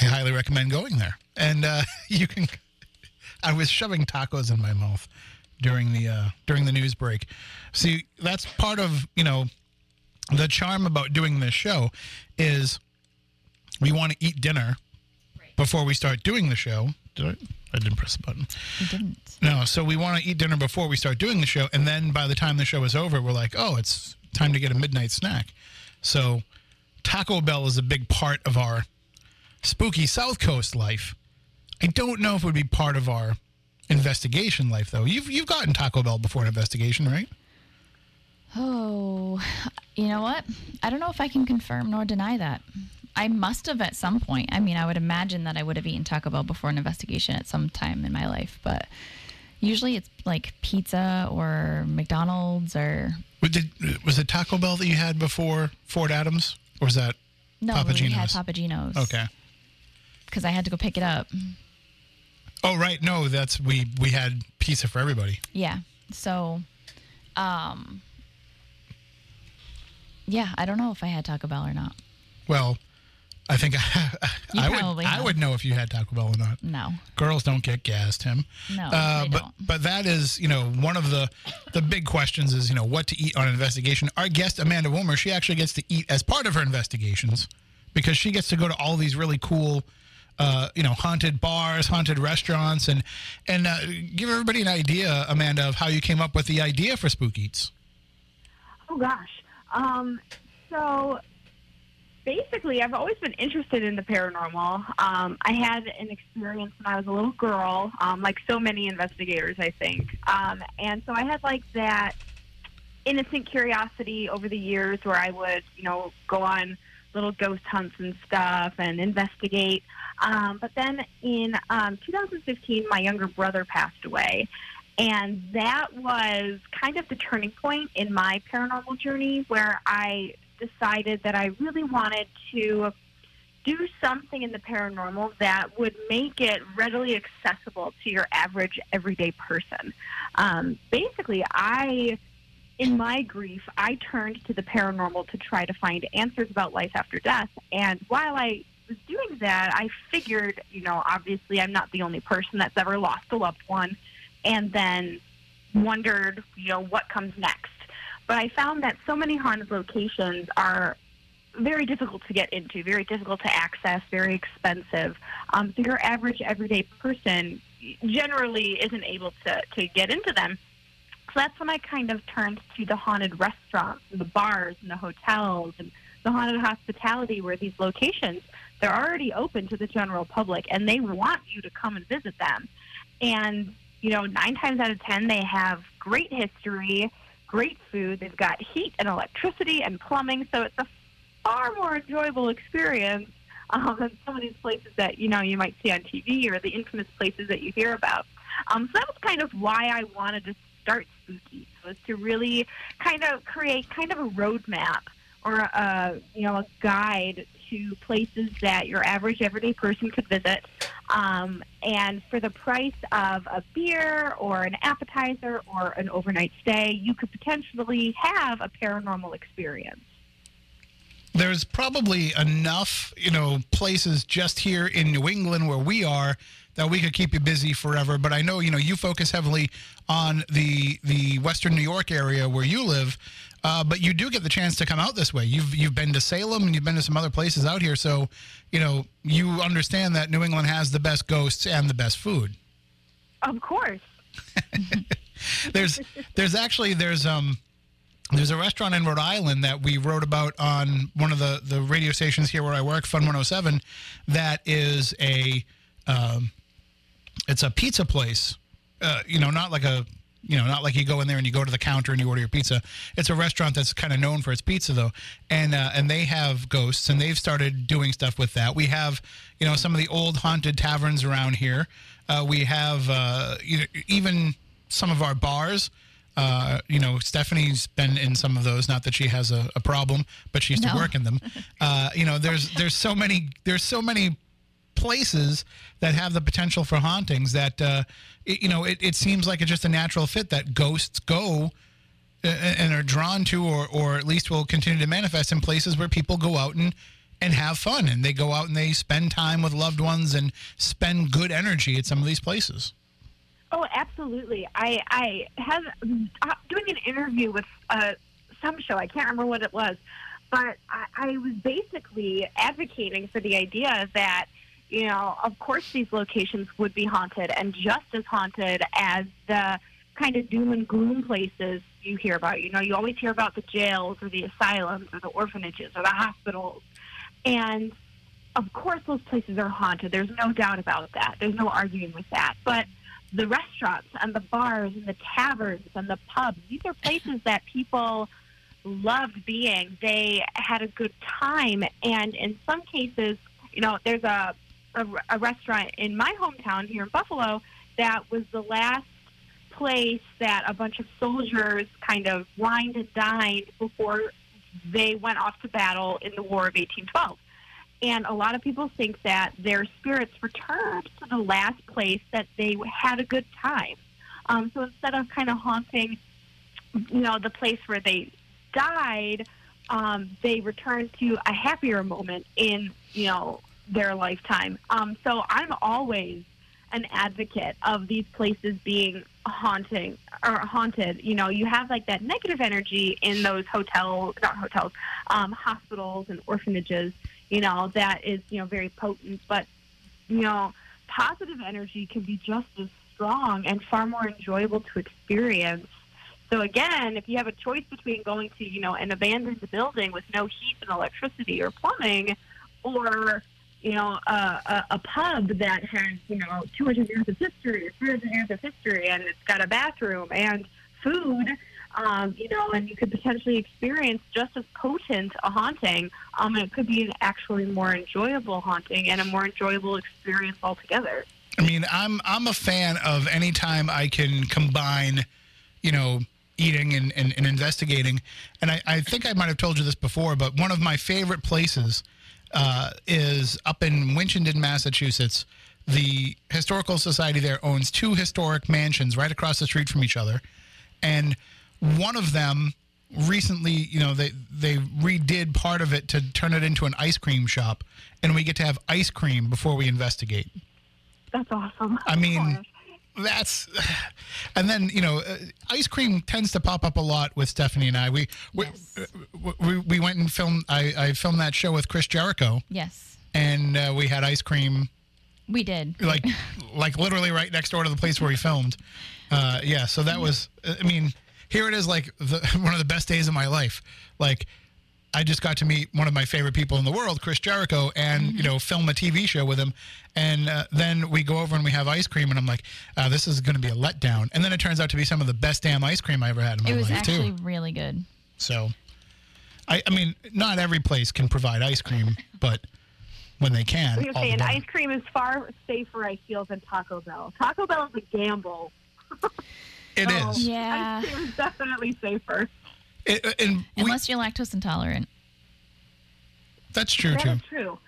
I highly recommend going there. And uh, you can. I was shoving tacos in my mouth during the uh, during the news break. See, that's part of you know the charm about doing this show is we want to eat dinner before we start doing the show. I didn't press the button. You didn't. No, so we want to eat dinner before we start doing the show, and then by the time the show is over, we're like, oh, it's time to get a midnight snack. So Taco Bell is a big part of our spooky South Coast life. I don't know if it would be part of our investigation life, though. You've you've gotten Taco Bell before an investigation, right? Oh, you know what? I don't know if I can confirm nor deny that. I must have at some point. I mean, I would imagine that I would have eaten Taco Bell before an investigation at some time in my life, but usually it's like pizza or McDonald's or Was it, was it Taco Bell that you had before Fort Adams, or was that no, Papa we had Papa Gino's. okay? Because I had to go pick it up. Oh, right. No, that's we we had pizza for everybody. Yeah. So, um, yeah, I don't know if I had Taco Bell or not. Well, I think You I would probably I would know if you had Taco Bell or not. No. Girls don't get gassed, Tim. No, uh, they but don't. but that is you know one of the the big questions is you know what to eat on an investigation. Our guest Amanda Woomer, she actually gets to eat as part of her investigations because she gets to go to all these really cool. Uh, you know, haunted bars, haunted restaurants, and and uh, give everybody an idea, Amanda, of how you came up with the idea for Spook Eats. Oh gosh. Um, so basically, I've always been interested in the paranormal. Um, I had an experience when I was a little girl, um, like so many investigators, I think. Um, and so I had like that innocent curiosity over the years where I would, you know, go on little ghost hunts and stuff and investigate. Um, but then in um, 2015, my younger brother passed away. And that was kind of the turning point in my paranormal journey where I decided that I really wanted to do something in the paranormal that would make it readily accessible to your average everyday person. Um, basically, I in my grief, I turned to the paranormal to try to find answers about life after death. And while I was doing that, I figured, you know, obviously I'm not the only person that's ever lost a loved one, and then wondered, you know, what comes next. But I found that so many haunted locations are very difficult to get into, very difficult to access, very expensive. Um, so your average everyday person generally isn't able to, to get into them. So that's when I kind of turned to the haunted restaurants, and the bars, and the hotels, and the haunted hospitality, where these locations they're already open to the general public, and they want you to come and visit them. And you know, nine times out of ten, they have great history, great food. They've got heat and electricity and plumbing, so it's a far more enjoyable experience um, than some of these places that you know you might see on TV or the infamous places that you hear about. Um, so that was kind of why I wanted to start Spook Eats was to really kind of create kind of a roadmap or a you know a guide to places that your average everyday person could visit. Um, and for the price of a beer or an appetizer or an overnight stay, you could potentially have a paranormal experience. There's probably enough, you know, places just here in New England where we are that we could keep you busy forever. But I know, you know, you focus heavily on the the Western New York area where you live. Uh, but you do get the chance to come out this way. You've you've been to Salem and you've been to some other places out here, so you know you understand that New England has the best ghosts and the best food. Of course. there's there's actually there's um there's a restaurant in Rhode Island that we wrote about on one of the the radio stations here where I work, Fun 107, that is a um, it's a pizza place. Uh, you know, not like a you know, not like you go in there and you go to the counter and you order your pizza. It's a restaurant that's kind of known for its pizza though, and uh, and they have ghosts and they've started doing stuff with that. We have you know some of the old haunted taverns around here. Uh, we have uh, you know, even some of our bars. Uh, you know, Stephanie's been in some of those. Not that she has a, a problem, but she used No. to work in them. Uh, you know, there's there's so many there's so many places that have the potential for hauntings that uh, it, you know it, it seems like it's just a natural fit that ghosts go uh, and are drawn to or, or at least will continue to manifest in places where people go out and and have fun and they go out and they spend time with loved ones and spend good energy at some of these places Oh, absolutely. I I have uh, doing an interview with uh, some show. I can't remember what it was, but I, I was basically advocating for the idea that you know, of course, these locations would be haunted and just as haunted as the kind of doom and gloom places you hear about. You know, you always hear about the jails or the asylums or the orphanages or the hospitals, and of course, those places are haunted. There's no doubt about that. There's no arguing with that. But the restaurants and the bars and the taverns and the pubs, these are places that people loved being. They had a good time. And in some cases, you know, there's a, a, a restaurant in my hometown here in Buffalo that was the last place that a bunch of soldiers kind of wined and dined before they went off to battle in the War of 1812. And a lot of people think that their spirits returned to the last place that they had a good time. Um, so instead of kind of haunting, you know, the place where they died, um, they returned to a happier moment in, you know, their lifetime. Um, so I'm always an advocate of these places being haunting or haunted. You know, you have like that negative energy in those hotel, not hotels, um, hospitals and orphanages. You know, that is you know very potent, but you know, positive energy can be just as strong and far more enjoyable to experience. So again, if you have a choice between going to you know an abandoned building with no heat and electricity or plumbing, or you know, a, a, a pub that has, you know, 200 years of history or 300 years of history and it's got a bathroom and food, um, you know, and you could potentially experience just as potent a haunting. Um, it could be an actually more enjoyable haunting and a more enjoyable experience altogether. I mean, I'm I'm a fan of any time I can combine, you know, eating and, and, and investigating. And I, I think I might have told you this before, but one of my favorite places uh, is up in Winchendon, Massachusetts. The Historical Society there owns two historic mansions right across the street from each other. And one of them recently, you know, they they redid part of it to turn it into an ice cream shop, and we get to have ice cream before we investigate. That's awesome. I mean. That's and then you know uh, ice cream tends to pop up a lot with stephanie and i. We we, Yes. uh, we, we went and filmed I, I filmed that show with chris jericho. Yes, and uh, we had ice cream we did. like like literally right next door to the place where we filmed. Uh, yeah so that was i mean here it is like the, one of the best days of my life. Like I just got to meet one of my favorite people in the world, Chris Jericho, and Mm-hmm. you know, film a TV show with him. And uh, then we go over and we have ice cream, and I'm like, uh, "This is going to be a letdown." And then it turns out to be some of the best damn ice cream I ever had in my life. It was life actually too. really good. So, I, I mean, not every place can provide ice cream, but when they can, I was all saying better. ice cream is far safer, I feel, than Taco Bell. Taco Bell is a gamble. it Oh, is. Yeah. Ice cream is definitely safer. It- and we, Unless you're lactose intolerant. that's true That too. is true.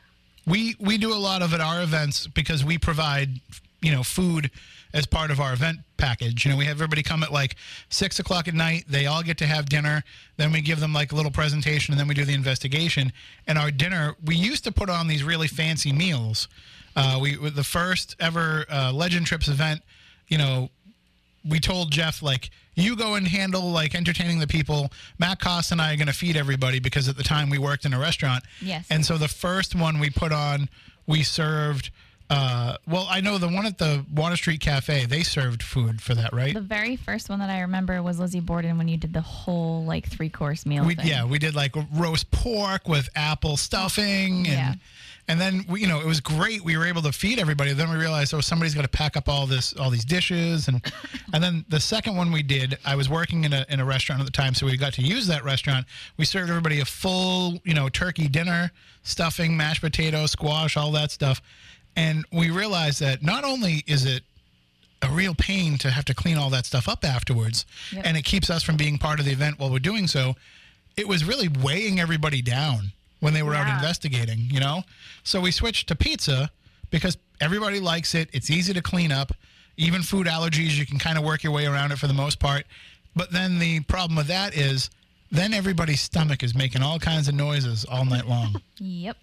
we we do a lot of at our events because we provide you know food as part of our event package you know we have everybody come at like six o'clock at night they all get to have dinner then we give them like a little presentation and then we do the investigation and our dinner we used to put on these really fancy meals uh, we the first ever uh, legend trips event you know we told Jeff like you go and handle like entertaining the people. Matt Costa and I are going to feed everybody because at the time we worked in a restaurant. Yes. And so the first one we put on, we served. Uh, well, I know the one at the Water Street Cafe. They served food for that, right? The very first one that I remember was Lizzie Borden when you did the whole like three course meal we, thing. yeah, we did like roast pork with apple stuffing, and Yeah. And then we, you know it was great. We were able to feed everybody. Then we realized oh somebody's got to pack up all this all these dishes, and and then the second one we did, I was working in a in a restaurant at the time, so we got to use that restaurant. We served everybody a full you know turkey dinner, stuffing, mashed potatoes, squash, all that stuff, and we realized that not only is it a real pain to have to clean all that stuff up afterwards. Yep. And it keeps us from being part of the event while we're doing so. It was really weighing everybody down when they were out investigating, you know? So we switched to pizza because everybody likes it. It's easy to clean up. Even food allergies, you can kind of work your way around it for the most part. But then the problem with that is then everybody's stomach is making all kinds of noises all night long. Yep.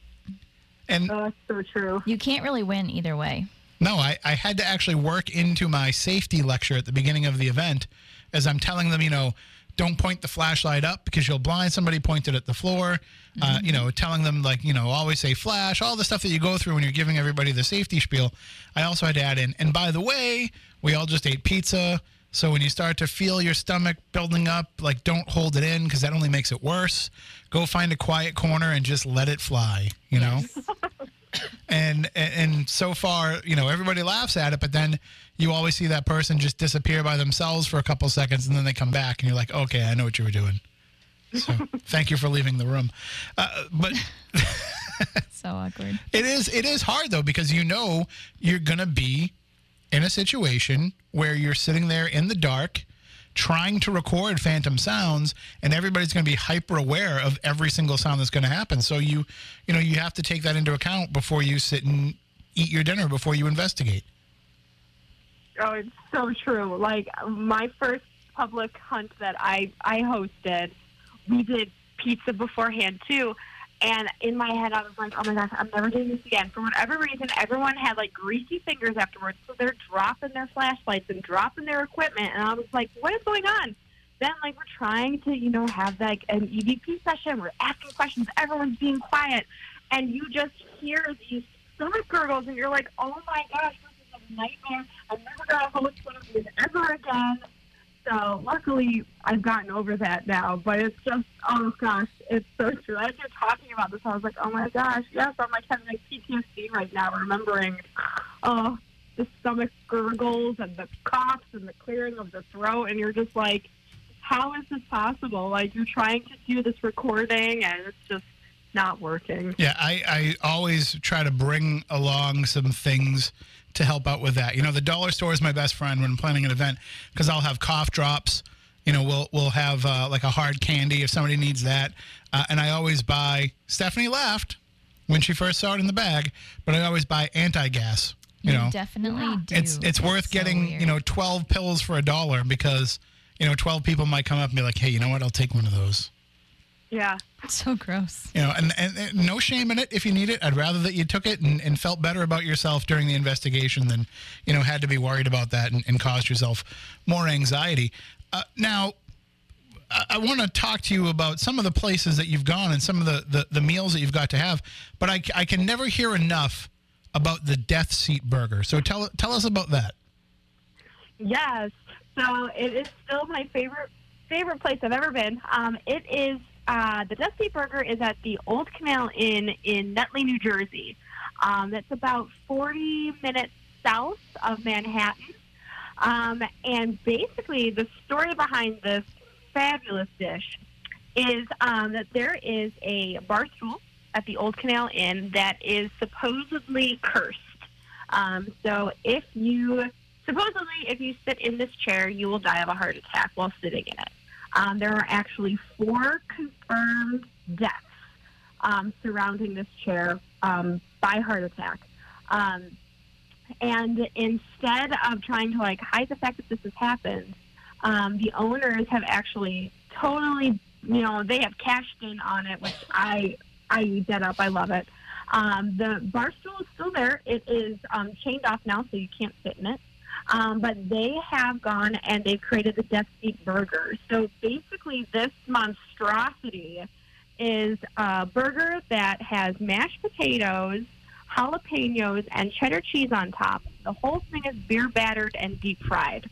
And Oh, that's so true. You can't really win either way. No, I, I had to actually work into my safety lecture at the beginning of the event as I'm telling them, you know, don't point the flashlight up because you'll blind somebody, point it at the floor. Uh, you know, telling them, like, you know, always say flash, all the stuff that you go through when you're giving everybody the safety spiel. I also had to add in, and by the way, we all just ate pizza. So when you start to feel your stomach building up, like, don't hold it in because that only makes it worse. Go find a quiet corner and just let it fly, you know? and and- so far you know everybody laughs at it but then you always see that person just disappear by themselves for a couple seconds and then they come back and you're like okay i know what you were doing so thank you for leaving the room uh, but So awkward. it is it is hard though because you know you're gonna be in a situation where you're sitting there in the dark trying to record phantom sounds and everybody's going to be hyper aware of every single sound that's going to happen so you you know you have to take that into account before you sit and eat your dinner before you investigate Oh, it's so true. Like my first public hunt that I I hosted, we did pizza beforehand too. And in my head, I was like, "Oh my gosh, I'm never doing this again." For whatever reason, everyone had like greasy fingers afterwards, so they're dropping their flashlights and dropping their equipment. And I was like, "What is going on?" Then, like, we're trying to, you know, have like an EVP session. We're asking questions. Everyone's being quiet, and you just hear these stomach gurgles, and you're like, "Oh my gosh, this is a nightmare. I'm never gonna host one of these ever again." So luckily, I've gotten over that now. But it's just, oh gosh, it's so true. As you're talking about this, I was like, oh my gosh, yes, I'm like having like PTSD right now, remembering, oh, the stomach gurgles and the coughs and the clearing of the throat, and you're just like, how is this possible? Like you're trying to do this recording, and it's just not working. yeah i i always try to bring along some things to help out with that you know the dollar store is my best friend when i'm planning an event because i'll have cough drops you know we'll we'll have uh, like a hard candy if somebody needs that uh, and i always buy stephanie laughed when she first saw it in the bag but i always buy anti-gas you know definitely do. it's it's worth So getting weird. you know 12 pills for a dollar because you know, 12 people might come up and be like, hey, you know what? I'll take one of those. Yeah. So gross. You know, and, and, and no shame in it if you need it. I'd rather that you took it and, and felt better about yourself during the investigation than, you know, had to be worried about that and, and caused yourself more anxiety. Uh, now, I, I want to talk to you about some of the places that you've gone and some of the, the, the meals that you've got to have, but I, I can never hear enough about the Death Seat Burger. So tell tell us about that. Yes. So it is still my favorite favorite place I've ever been. Um, it is uh, the Death Seat Burger is at the Old Canal Inn in Nutley, New Jersey. Um, that's about 40 minutes south of Manhattan. Um, and basically, the story behind this fabulous dish is um, that there is a bar stool at the Old Canal Inn that is supposedly cursed. Um, so if you supposedly if you sit in this chair, you will die of a heart attack while sitting in it. Um, there are actually four confirmed deaths um, surrounding this chair um, by heart attack. Um, and instead of trying to like hide the fact that this has happened, um, the owners have actually totally, you know, they have cashed in on it, which I I eat that up. I love it. Um, the bar stool is still there. It is chained off now, so you can't sit in it. Um, but they have gone and they've created the Death Seat Burger. So basically, this monstrosity is a burger that has mashed potatoes, jalapenos, and cheddar cheese on top. The whole thing is beer battered and deep fried.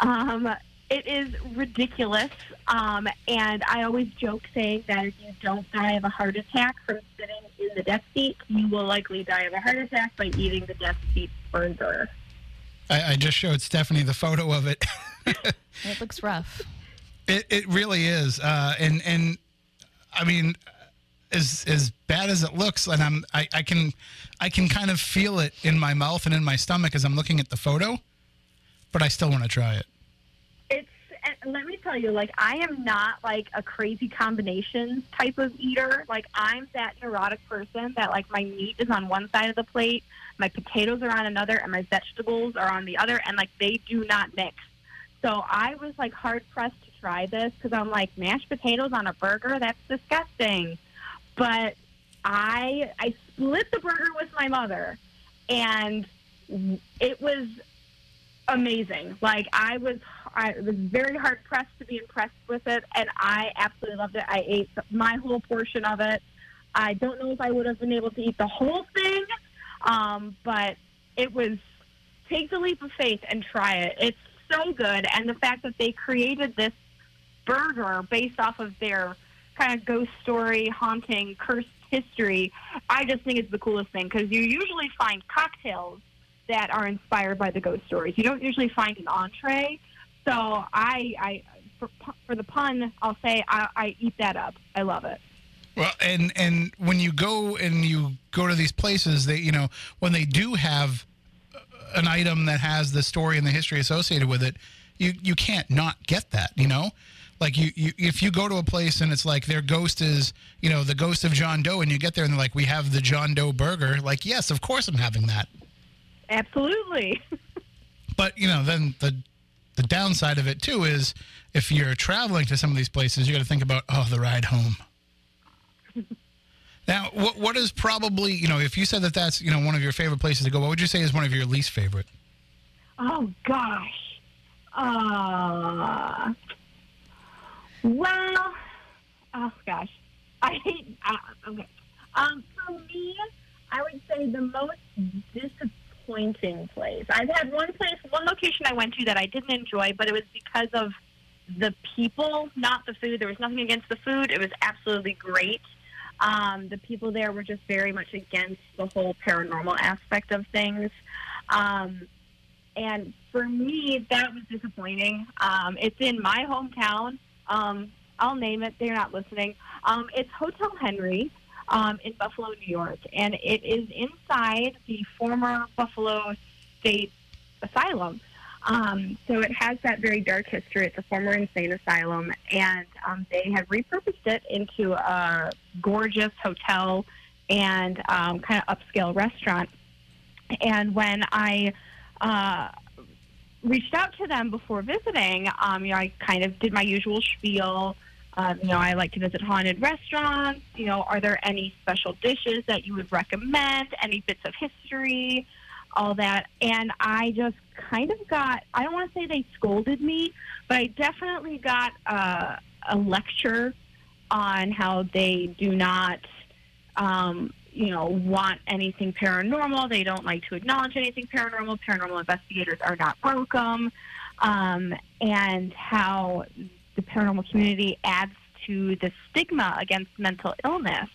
Um, it is ridiculous. Um, and I always joke saying that if you don't die of a heart attack from sitting in the death seat, you will likely die of a heart attack by eating the death seat burger. I, I just showed Stephanie the photo of it. It looks rough. It it really is, uh, and and I mean, as as bad as it looks, and I'm I, I can I can kind of feel it in my mouth and in my stomach as I'm looking at the photo, but I still want to try it. It's and let me tell you, like I am not like a crazy combinations type of eater. Like I'm that neurotic person that like my meat is on one side of the plate, my potatoes are on another, and my vegetables are on the other, and like they do not mix. So I was like hard pressed to try this because I'm like mashed potatoes on a burger. That's disgusting. But I I split the burger with my mother, and it was amazing. Like I was, I was very hard pressed to be impressed with it, and I absolutely loved it. I ate my whole portion of it. I don't know if I would have been able to eat the whole thing, um, but it was take the leap of faith and try it. It's so good, and the fact that they created this burger based off of their kind of ghost story, haunting, cursed history, I just think it's the coolest thing because you usually find cocktails that are inspired by the ghost stories. You don't usually find an entree. So I, I for, for the pun, I'll say I, I eat that up. I love it. Well, and and when you go and you go to these places, they you know when they do have uh, an item that has the story and the history associated with it, you you can't not get that. You know, like you, you if you go to a place and it's like their ghost is you know the ghost of John Doe, and you get there and they're like we have the John Doe burger. Like yes, of course I'm having that. Absolutely. But you know then the the downside of it too is if you're traveling to some of these places, you got to think about oh the ride home. Now, what what is probably you know if you said that that's you know one of your favorite places to go, what would you say is one of your least favorite? Oh gosh. Uh, well, oh gosh, I hate. Uh, okay. Um, for me, I would say the most disappointing place. I've had one place, one location I went to that I didn't enjoy, but it was because of the people, not the food. There was nothing against the food. It was absolutely great. Um, the people there were just very much against the whole paranormal aspect of things. Um, and for me, that was disappointing. Um, it's in my hometown. Um, I'll name it. They're not listening. Um, it's Hotel Henry um, in Buffalo, New York, and it is inside the former Buffalo State Asylum. Um, so it has that very dark history. It's a former insane asylum, and um, they have repurposed it into a gorgeous hotel and um, kind of upscale restaurant. And when I uh, reached out to them before visiting. Um, you know, I kind of did my usual spiel. Um, you know, I like to visit haunted restaurants. You know, are there any special dishes that you would recommend? Any bits of history? All that. And I just kind of got, I don't want to say they scolded me, but I definitely got a lecture on how they do not, um, you know, want anything paranormal. They don't like to acknowledge anything paranormal. Paranormal investigators are not welcome. Um, and how the paranormal community adds to the stigma against mental illness.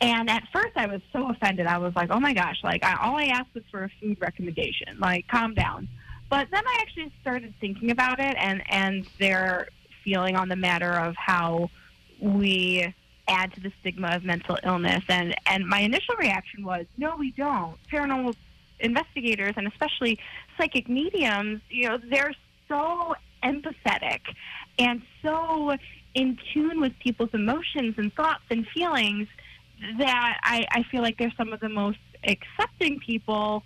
And at first, I was so offended. I was like, "Oh my gosh!" Like, I, all I asked was for a food recommendation. Like, calm down. But then I actually started thinking about it and and their feeling on the matter of how we add to the stigma of mental illness. And and my initial reaction was, "No, we don't." Paranormal investigators and especially psychic mediums, you know, they're so empathetic and so in tune with people's emotions and thoughts and feelings that I, I feel like they're some of the most accepting people.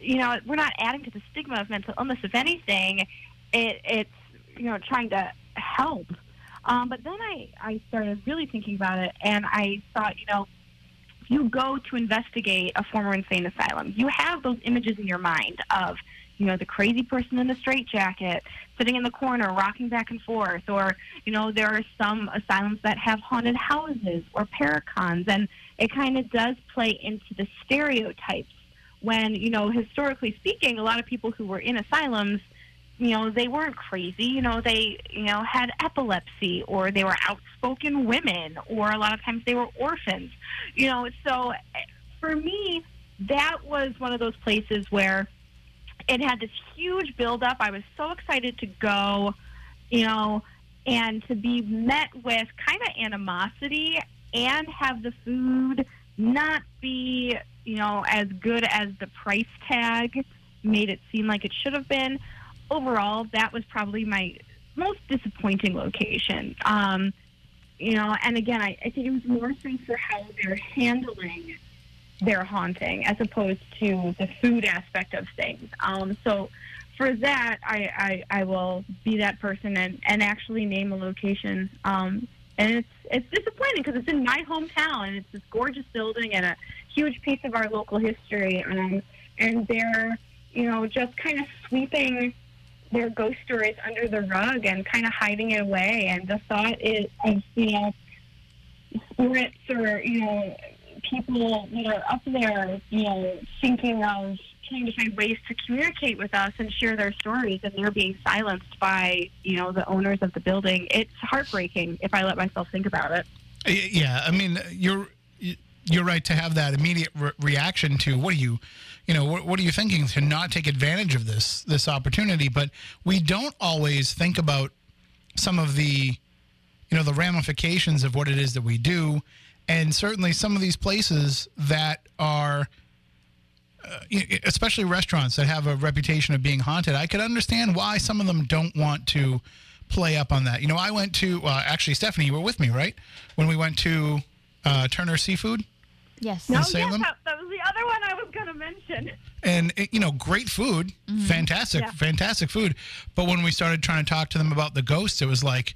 You know, we're not adding to the stigma of mental illness. If anything, it, it's you know trying to help. Um, but then I, I started really thinking about it, and I thought, you know, you go to investigate a former insane asylum, you have those images in your mind of you know, the crazy person in the straitjacket sitting in the corner rocking back and forth, or, you know, there are some asylums that have haunted houses or paracons, and it kind of does play into the stereotypes when, you know, historically speaking, a lot of people who were in asylums, you know, they weren't crazy, you know, they, you know, had epilepsy or they were outspoken women or a lot of times they were orphans, you know, so eh, for me, that was one of those places where it had this huge buildup. I was so excited to go, you know, and to be met with kind of animosity and have the food not be, you know, as good as the price tag made it seem like it should have been. Overall, that was probably my most disappointing location. Um, you know, and again, I, I think it was more so for how they're handling their haunting as opposed to the food aspect of things. Um, so for that, I, I, I, will be that person and, and actually name a location. Um, and it's it's disappointing because it's in my hometown and it's this gorgeous building and a huge piece of our local history. Um, and they're you know just kind of sweeping their ghost stories under the rug and kind of hiding it away. And the thought is of you know spirits or you know people that are up there, you know, thinking of trying to find ways to communicate with us and share their stories, and they're being silenced by, you know, the owners of the building. It's heartbreaking if I let myself think about it. Yeah, I mean, you're you're right to have that immediate re- reaction to what are you you know what, what, are you thinking to not take advantage of this this opportunity but we don't always think about some of the you know the ramifications of what it is that we do and certainly some of these places that are uh, especially restaurants that have a reputation of being haunted i could understand why some of them don't want to play up on that. You know i went to uh, actually stephanie you were with me right? When we went to uh, turner seafood yes. no, Salem. Yes, that, that was the other one i was going to mention. And you know great food. Mm-hmm. fantastic yeah. fantastic food. But when we started trying to talk to them about the ghosts it was like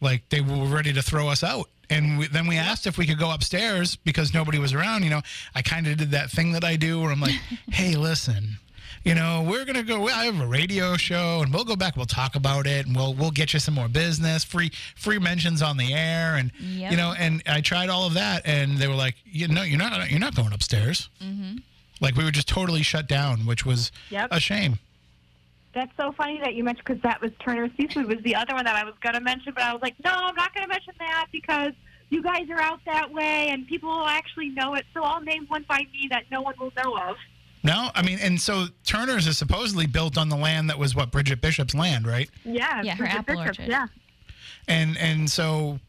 like they were ready to throw us out and we, then we asked if we could go upstairs because nobody was around. You know, I kind of did that thing that I do where I'm like, hey, listen, you know, we're gonna go. I have a radio show, and we'll go back. We'll talk about it, and we'll we'll get you some more business, free free mentions on the air, and yep. you know. And I tried all of that, and they were like, you know, you're not you're not going upstairs. Mm-hmm. Like we were just totally shut down, which was yep. a shame. That's so funny that you mentioned because that was Turner Seafood was the other one that I was going to mention, but I was like, no, I'm not going to mention that because you guys are out that way and people will actually know it. So I'll name one by me that no one will know of. No, I mean, and so Turner's is supposedly built on the land that was what Bridget Bishop's land, right? Yeah, yeah, her apple Bishop, orchard. Yeah, and and so,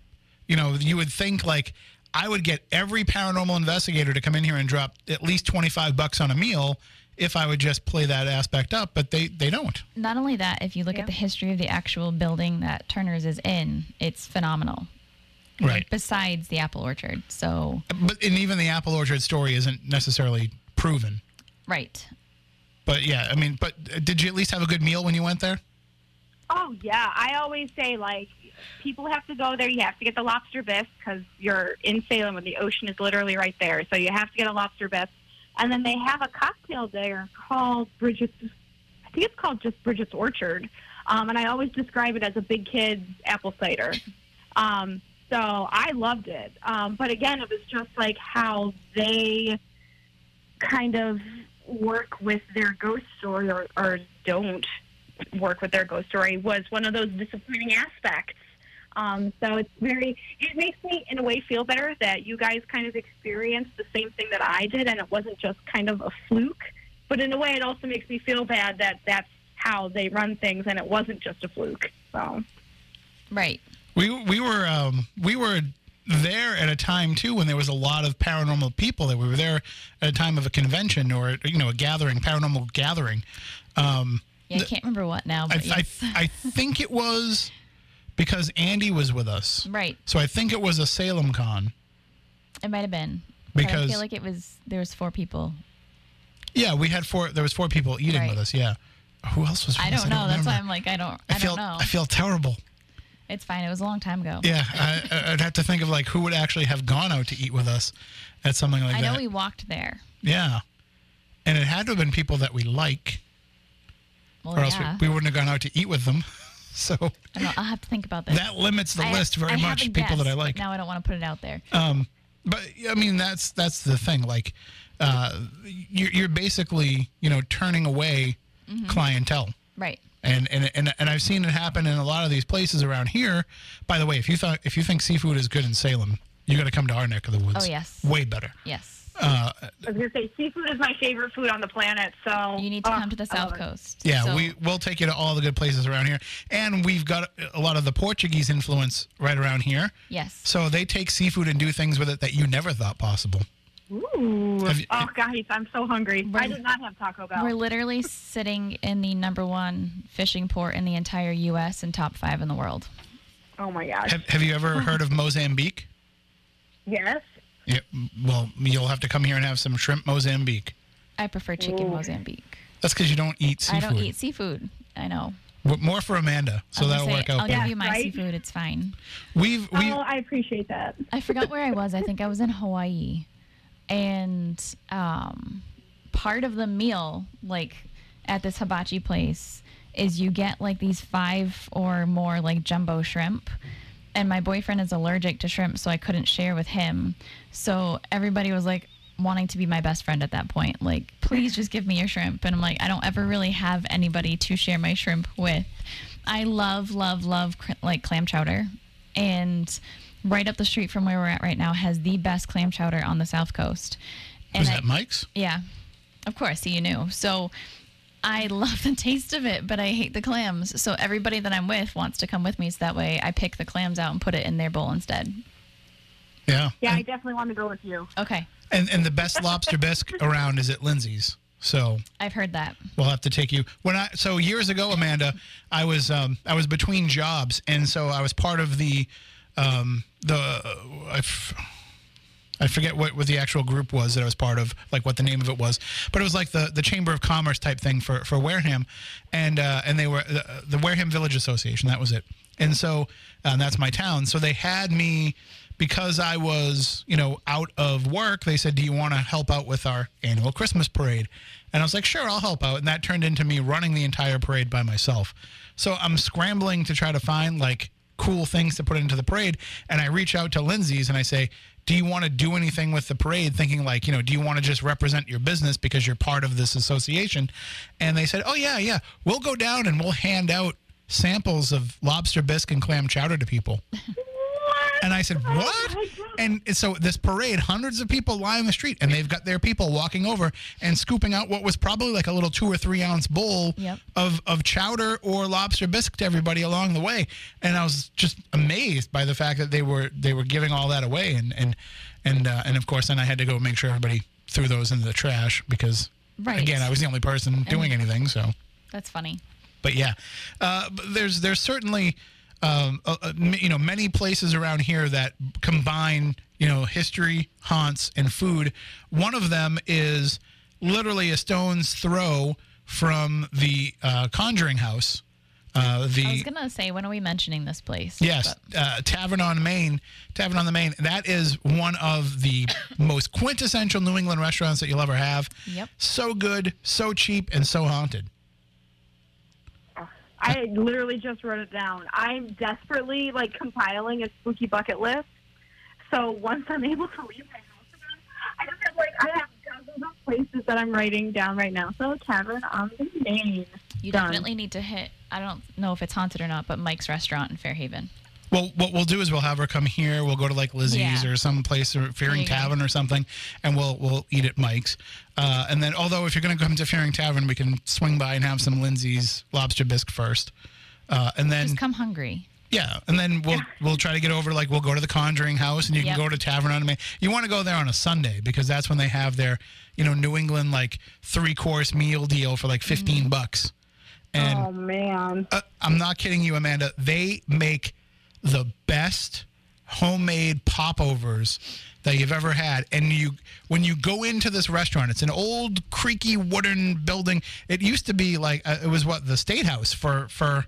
you know, you would think like I would get every paranormal investigator to come in here and drop at least twenty five bucks on a meal if I would just play that aspect up, but they, they don't. Not only that, if you look yeah. at the history of the actual building that Turner's is in, it's phenomenal. Right. Besides the apple orchard. So But and even the apple orchard story isn't necessarily proven. Right. but yeah, I mean, but uh, did you at least have a good meal when you went there? Oh yeah, I always say like people have to go there. You have to get the lobster bisque because you're in Salem and the ocean is literally right there. So you have to get a lobster bisque, and then they have a cocktail there called Bridget's. I think it's called just Bridget's Orchard, um, and I always describe it as a big kid's apple cider. Um, so I loved it, um, but again, it was just like how they kind of work with their ghost story or, or don't work with their ghost story was one of those disappointing aspects. Um, so it's very, it makes me in a way feel better that you guys kind of experienced the same thing that I did and it wasn't just kind of a fluke. But in a way, it also makes me feel bad that that's how they run things and it wasn't just a fluke. So, Right. We we were um, we were there at a time too when there was a lot of paranormal people. That we were there at a time of a convention or you know a gathering, paranormal gathering. Um, Yeah, I can't remember what now, I, but yes. I I think it was because Andy was with us. right. So I think it was a Salem Con. It might have been. but I feel like it was there was four people. Yeah, we had four. There was four people eating Right. with us. Yeah. Who else was? With I us? don't know. That's why. I'm like I don't. I I, feel don't know. I feel terrible. It's fine. It was a long time ago. Yeah, I, I'd have to think of like who would actually have gone out to eat with us at something like I that. I know we walked there. Yeah. And it had to have been people that we like, Well, or else yeah. we, we wouldn't have gone out to eat with them. So I don't, I'll have to think about this. that limits the I- list very I much. People that I like. Now I don't want to put it out there. Um, but I mean, that's that's the thing. Like, uh, you're, you're basically you know turning away Mm-hmm. clientele. Right. And, and and and I've seen it happen in a lot of these places around here. By the way, if you thought if you think seafood is good in Salem, you got to come to our neck of the woods. Oh, yes. way better. Yes. Uh, I was going to say, seafood is my favorite food on the planet. So You need to oh, come to the South. Coast. Yeah, So- we we'll take you to all the good places around here, and we've got a lot of the Portuguese influence right around here. Yes. So they take seafood and do things with it that you never thought possible. Ooh. You- oh, guys, I'm so hungry. I We're- did not have Taco Bell. We're literally sitting in the number one fishing port in the entire U.S. and top five in the world. oh my gosh. Have, have you ever heard of Mozambique? yes. Yeah, well, you'll have to come here and have some shrimp Mozambique. I prefer chicken Ooh. Mozambique. That's because you don't eat seafood. I don't eat seafood. I know. W- More for Amanda, so I was that'll gonna work out. I'll better. give you my Right? seafood. It's fine. We've we oh, I appreciate that. I forgot where I was. I think I was in Hawaii, and um, part of the meal, like at this hibachi place, is you get like these five or more like jumbo shrimp. And my boyfriend is allergic to shrimp, so I couldn't share with him. So everybody was like wanting to be my best friend at that point. Like, please just give me your shrimp. And I'm like, I don't ever really have anybody to share my shrimp with. I love, love, love cr- like clam chowder. And right up the street from where we're at right now has the best clam chowder on the South Coast. And was I- that Mike's? yeah, of course, see, you knew. So I love the taste of it, but I hate the clams. So everybody that I'm with wants to come with me, so that way I pick the clams out and put it in their bowl instead. Yeah. Yeah, I definitely want to go with you. Okay, and and the best lobster bisque around is at Lindsey's. So I've heard that. We'll have to take you when I so years ago, Amanda, I was um, I was between jobs, and so I was part of the um, the I, f- I forget what, what the actual group was that I was part of, like what the name of it was, but it was like the, the Chamber of Commerce type thing for for Wareham, and uh, and they were the, the Wareham Village Association. That was it, and so and that's my town. So they had me because I was you know out of work. They said, "Do you want to help out with our annual Christmas parade?" And I was like, "Sure, I'll help out." And that turned into me running the entire parade by myself. So I'm scrambling to try to find like cool things to put into the parade. And I reach out to Lindsey's and I say, Do you want to do anything with the parade? Thinking like, you know, do you want to just represent your business because you're part of this association? And they said, Oh, yeah, yeah. We'll go down and we'll hand out samples of lobster bisque and clam chowder to people. And I said, "What?" And so this parade, hundreds of people lie on the street, and they've got their people walking over and scooping out what was probably like a little two or three ounce bowl Yep. of of chowder or lobster bisque to everybody along the way. And I was just amazed by the fact that they were they were giving all that away, and and and uh, and of course, then I had to go make sure everybody threw those into the trash because Right. again, I was the only person doing anything. So That's funny. but yeah, uh, but there's there's certainly um, uh, uh, you know many places around here that combine you know history, haunts, and food. One of them is literally a stone's throw from the uh, Conjuring House. Uh, the I was gonna say, when are we mentioning this place? Yes, uh, Tavern on Main. Tavern on the Main. That is one of the most quintessential New England restaurants that you'll ever have. Yep. So good, so cheap, and so haunted. I literally just wrote it down. I'm desperately like compiling a spooky bucket list. So once I'm able to leave my house again, I just have like I have dozens of places that I'm writing down right now. So tavern on the main. you Done. definitely need to hit. I don't know if it's haunted or not, but Mike's Restaurant in Fairhaven. Well, what we'll do is we'll have her come here. We'll go to like Lizzie's Yeah. or some place or Fearing you go. Tavern or something, and we'll we'll eat at Mike's. Uh, and then, although if you're going to come to Fearing Tavern, we can swing by and have some Lindsey's lobster bisque first, uh, and then Just come hungry. Yeah, and then we'll we'll try to get over. Like we'll go to the Conjuring House, and you Yep. can go to Tavern on Main. You want to go there on a Sunday because that's when they have their you know New England like three course meal deal for like 15 Mm-hmm. bucks. And Oh man. uh, I'm not kidding you, Amanda. They make the best homemade popovers that you've ever had. And you, when you go into this restaurant, it's an old creaky wooden building. It used to be like uh, it was what the State House for for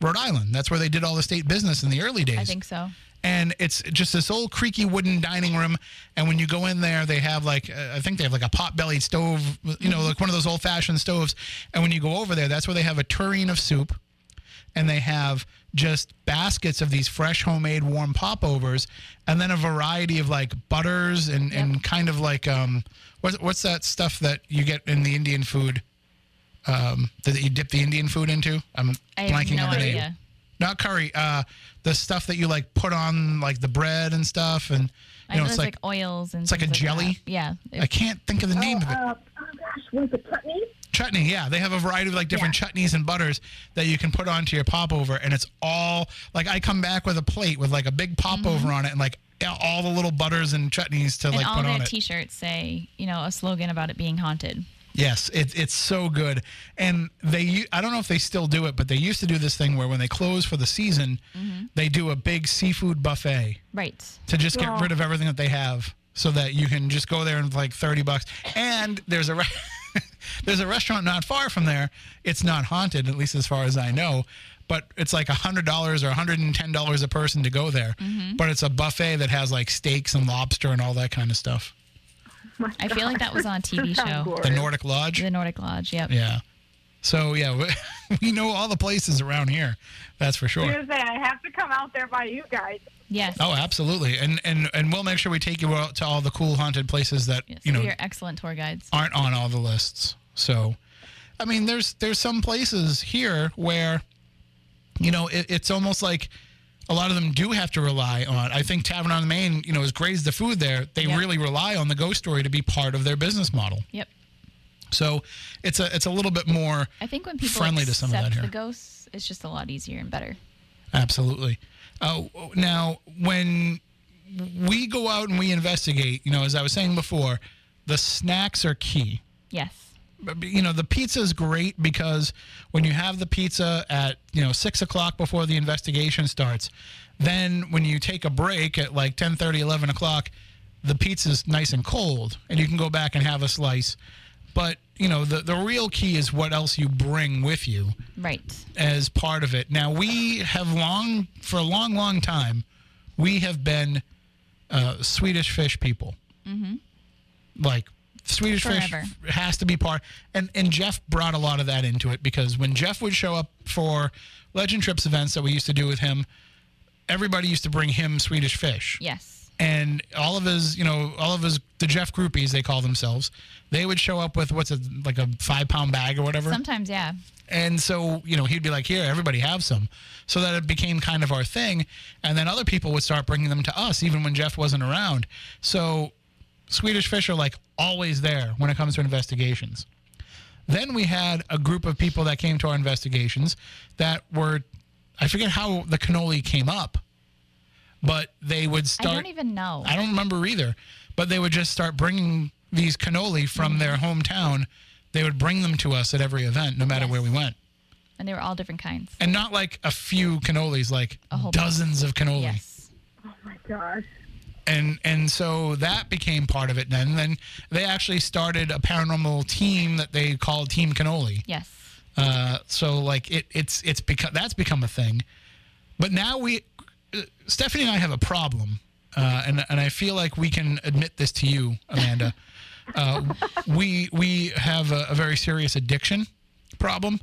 Rhode Island. That's where they did all the state business in the early days I think so. and it's just this old creaky wooden dining room. And when you go in there, they have like uh, I think they have like a pot bellied stove, you know, like one of those old fashioned stoves. And when you go over there, that's where they have a tureen of soup, and they have just baskets of these fresh homemade warm popovers, and then a variety of like butters and and kind of like um what's what's that stuff that you get in the Indian food. Um, that you dip the Indian food into. I'm I have blanking no on the name not curry. Uh, the stuff that you like put on like the bread and stuff, and you know, know it's like, like, oils and it's like a things jelly? that. Yeah. I can't think of the name of it. Uh, oh gosh, was it chutney? Chutney, yeah, they have a variety of like different chutneys and butters that you can put onto your popover, and it's all like I come back with a plate with like a big popover on it, and like all the little butters and chutneys to Mm-hmm. and like all put their on it. T-shirts say, you know, a slogan about it being haunted. Yes, it, it's so good. And they, u- I don't know if they still do it, but they used to do this thing where when they close for the season, Mm-hmm. they do a big seafood buffet Right. to just get rid of everything that they have so that you can just go there and like 30 bucks. And there's a, re- there's a restaurant not far from there. It's not haunted, at least as far as I know. But it's like $100 or $110 a person to go there. Mm-hmm. But it's a buffet that has like steaks and lobster and all that kind of stuff. My I feel like that was on a TV show. glorious. The Nordic Lodge. The Nordic Lodge. Yep. Yeah. So yeah, we, we know all the places around here. That's for I sure. was gonna say I have to come out there by you guys. Yes. Oh, absolutely. And and and we'll make sure we take you out to all the cool haunted places that yes. you know we are excellent tour guides. aren't on all the lists. So, I mean, there's there's some places here where, you know, it, it's almost like a lot of them do have to rely on. I think Tavern on the Main, you know, as great as the food there, they Yep. really rely on the ghost story to be part of their business model. Yep. So, it's a it's a little bit more I think when people Friendly to some of that here. the ghosts, it's just a lot easier and better. Absolutely. Uh, now, when we go out and we investigate, you know, as I was saying before, the snacks are key. Yes. You know, the pizza is great because when you have the pizza at, you know, six o'clock before the investigation starts, then when you take a break at like 10 30 11 o'clock, the pizza's nice and cold and you can go back and have a slice. But, you know, the, the real key is what else you bring with you Right. as part of it. Now we have long, for a long, long time, we have been uh, Swedish fish people. Mm-hmm. Like Swedish Forever. fish has to be part, and and Jeff brought a lot of that into it because when Jeff would show up for Legend Trips events that we used to do with him, everybody used to bring him Swedish fish Yes. And all of his, you know, all of his the Jeff groupies they call themselves, they would show up with what's a like a five pound bag or whatever. Sometimes, yeah. And so, you know, he'd be like, here, everybody have some. So that it became kind of our thing. And then other people would start bringing them to us, even when Jeff wasn't around. So Swedish fish are like always there when it comes to investigations. Then we had a group of people that came to our investigations that were, I forget how the cannoli came up, but they would start. I start. don't even know. I don't remember either, but they would just start bringing these cannoli from their hometown. They would bring them to us at every event, no matter Yes. where we went. and they were all different kinds. And not like a few cannolis, like A whole bunch. dozens of cannoli. Yes. Oh my gosh. and and so that became part of it. Then then they actually started a paranormal team that they called Team Cannoli. Yes. Uh, so like it it's it's become that's become a thing. But now we, Stephanie and I have a problem, uh, and and I feel like we can admit this to you, Amanda. Uh, we we have a, a very serious addiction problem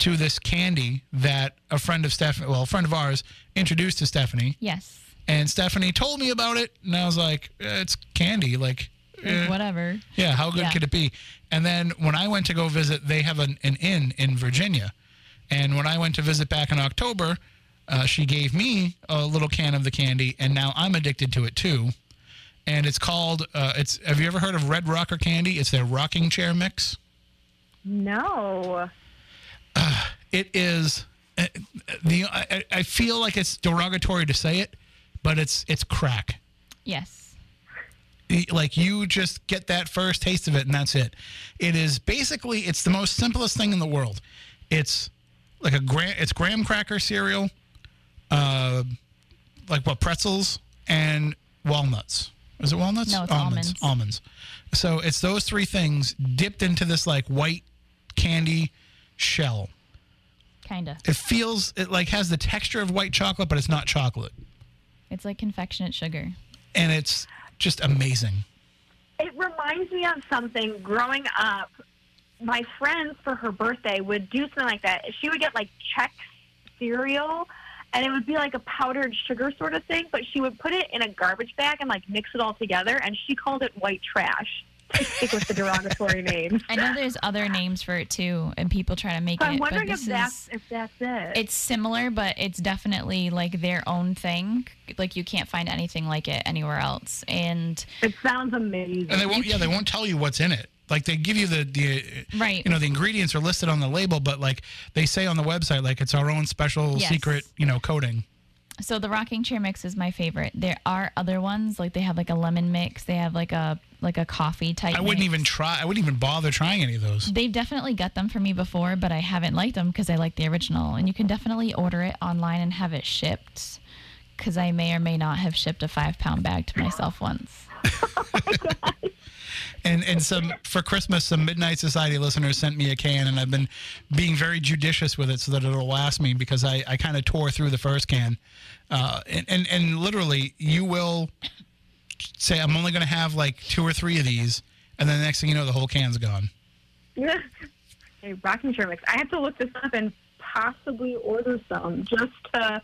to this candy that a friend of Stephanie, well, a friend of ours, introduced to Stephanie, Yes. and Stephanie told me about it, and I was like, eh, it's candy, like. eh, Whatever. yeah, how good Yeah. could it be? And then when I went to go visit, they have an, an inn in Virginia. And when I went to visit back in October, uh, she gave me a little can of the candy, and now I'm addicted to it too. And it's called, uh, it's. Have you ever heard of Red Rocker candy? It's their rocking chair mix. No. It is uh, the. I, I feel like it's derogatory to say it, but it's it's crack. Yes. like you just get that first taste of it and that's it it is basically it's the most simplest thing in the world it's like a gram it's graham cracker cereal uh like what pretzels and walnuts is it walnuts No, it's almonds almonds. almonds so it's those three things dipped into this like white candy shell Kinda. it feels it like has the texture of white chocolate but it's not chocolate It's like confectionate sugar. and it's just amazing It reminds me of something growing up. My friends for her birthday would do something like that. She would get like Chex cereal, and it would be like a powdered sugar sort of thing. But she would put it in a garbage bag and like mix it all together, and she called it white trash. To stick with the derogatory name. I know there's other names for it too, and people try to make So it. I'm wondering but if that's is, if that's it. it's similar, but it's definitely like their own thing. Like you can't find anything like it anywhere else. And it sounds amazing. and they won't yeah they won't tell you what's in it like they give you the the Right. you know the ingredients are listed on the label but like they say on the website like it's our own special Yes. secret you know coating so the rocking chair mix is my favorite. There are other ones like they have like a lemon mix. They have like a like a coffee type. i wouldn't mix. even try i wouldn't even bother trying any of those They've definitely got them for me before, but I haven't liked them because I like the original. And you can definitely order it online and have it shipped. Because I may or may not have shipped a five pound bag to myself once. Oh and and some for christmas some midnight society listeners sent me a can and i've been being very judicious with it so that it'll last me because i i kind of tore through the first can uh and and, and literally you will say i'm only going to have like two or three of these and then the next thing you know the whole can's gone hey, rocking chair mix. I have to look this up and possibly order some just to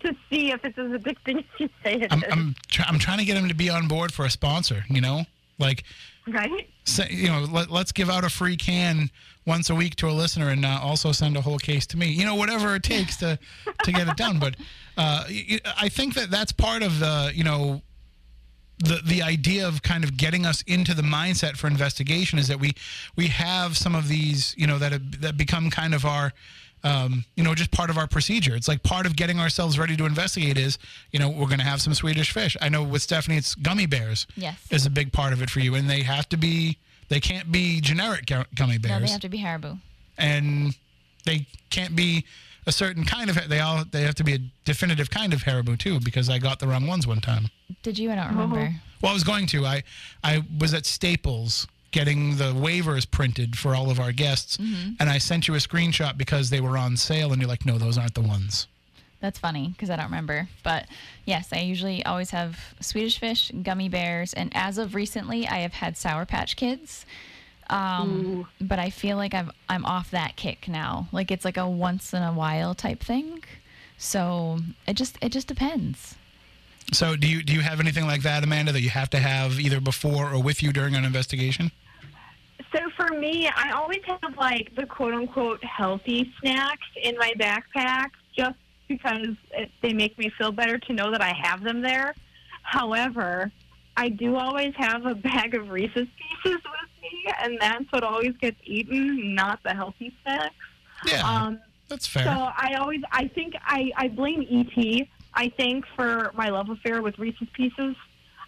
to see if it's as addicting as you say it is. I'm I'm, try, I'm trying to get him to be on board for a sponsor. You know, like right? say, you know, let, let's give out a free can once a week to a listener, and uh, also send a whole case to me. You know, whatever it takes to to get it done. But uh, I think that that's part of the you know. The, the idea of kind of getting us into the mindset for investigation is that we we have some of these you know that have, that become kind of our um, you know, just part of our procedure. It's like part of getting ourselves ready to investigate is, you know, we're going to have some Swedish fish. I know with Stephanie, it's gummy bears Yes. is a big part of it for you, and they have to be, they can't be generic gu- gummy No, they have to be Haribo. and they can't be a certain kind of. They all they have to be a definitive kind of Haribo too, because I got the wrong ones one time. Did you? I don't remember. Well, I was going to. I I was at Staples getting the waivers printed for all of our guests, and I sent you a screenshot because they were on sale, and you're like, no, those aren't the ones. That's funny because I don't remember. But yes, I usually always have Swedish fish, gummy bears, and as of recently, I have had Sour Patch Kids. Um, but I feel like I've, I'm off that kick now. Like it's like a once in a while type thing. So it just it just depends. So, do you do you have anything like that, Amanda, that you have to have either before or with you during an investigation? So for me, I always have like the quote unquote healthy snacks in my backpack just because it, they make me feel better to know that I have them there. However, I do always have a bag of Reese's Pieces with me, and that's what always gets eaten, not the healthy snacks. Yeah, Um, that's fair. So I always, I think I, I blame ET. I think for my love affair with Reese's Pieces.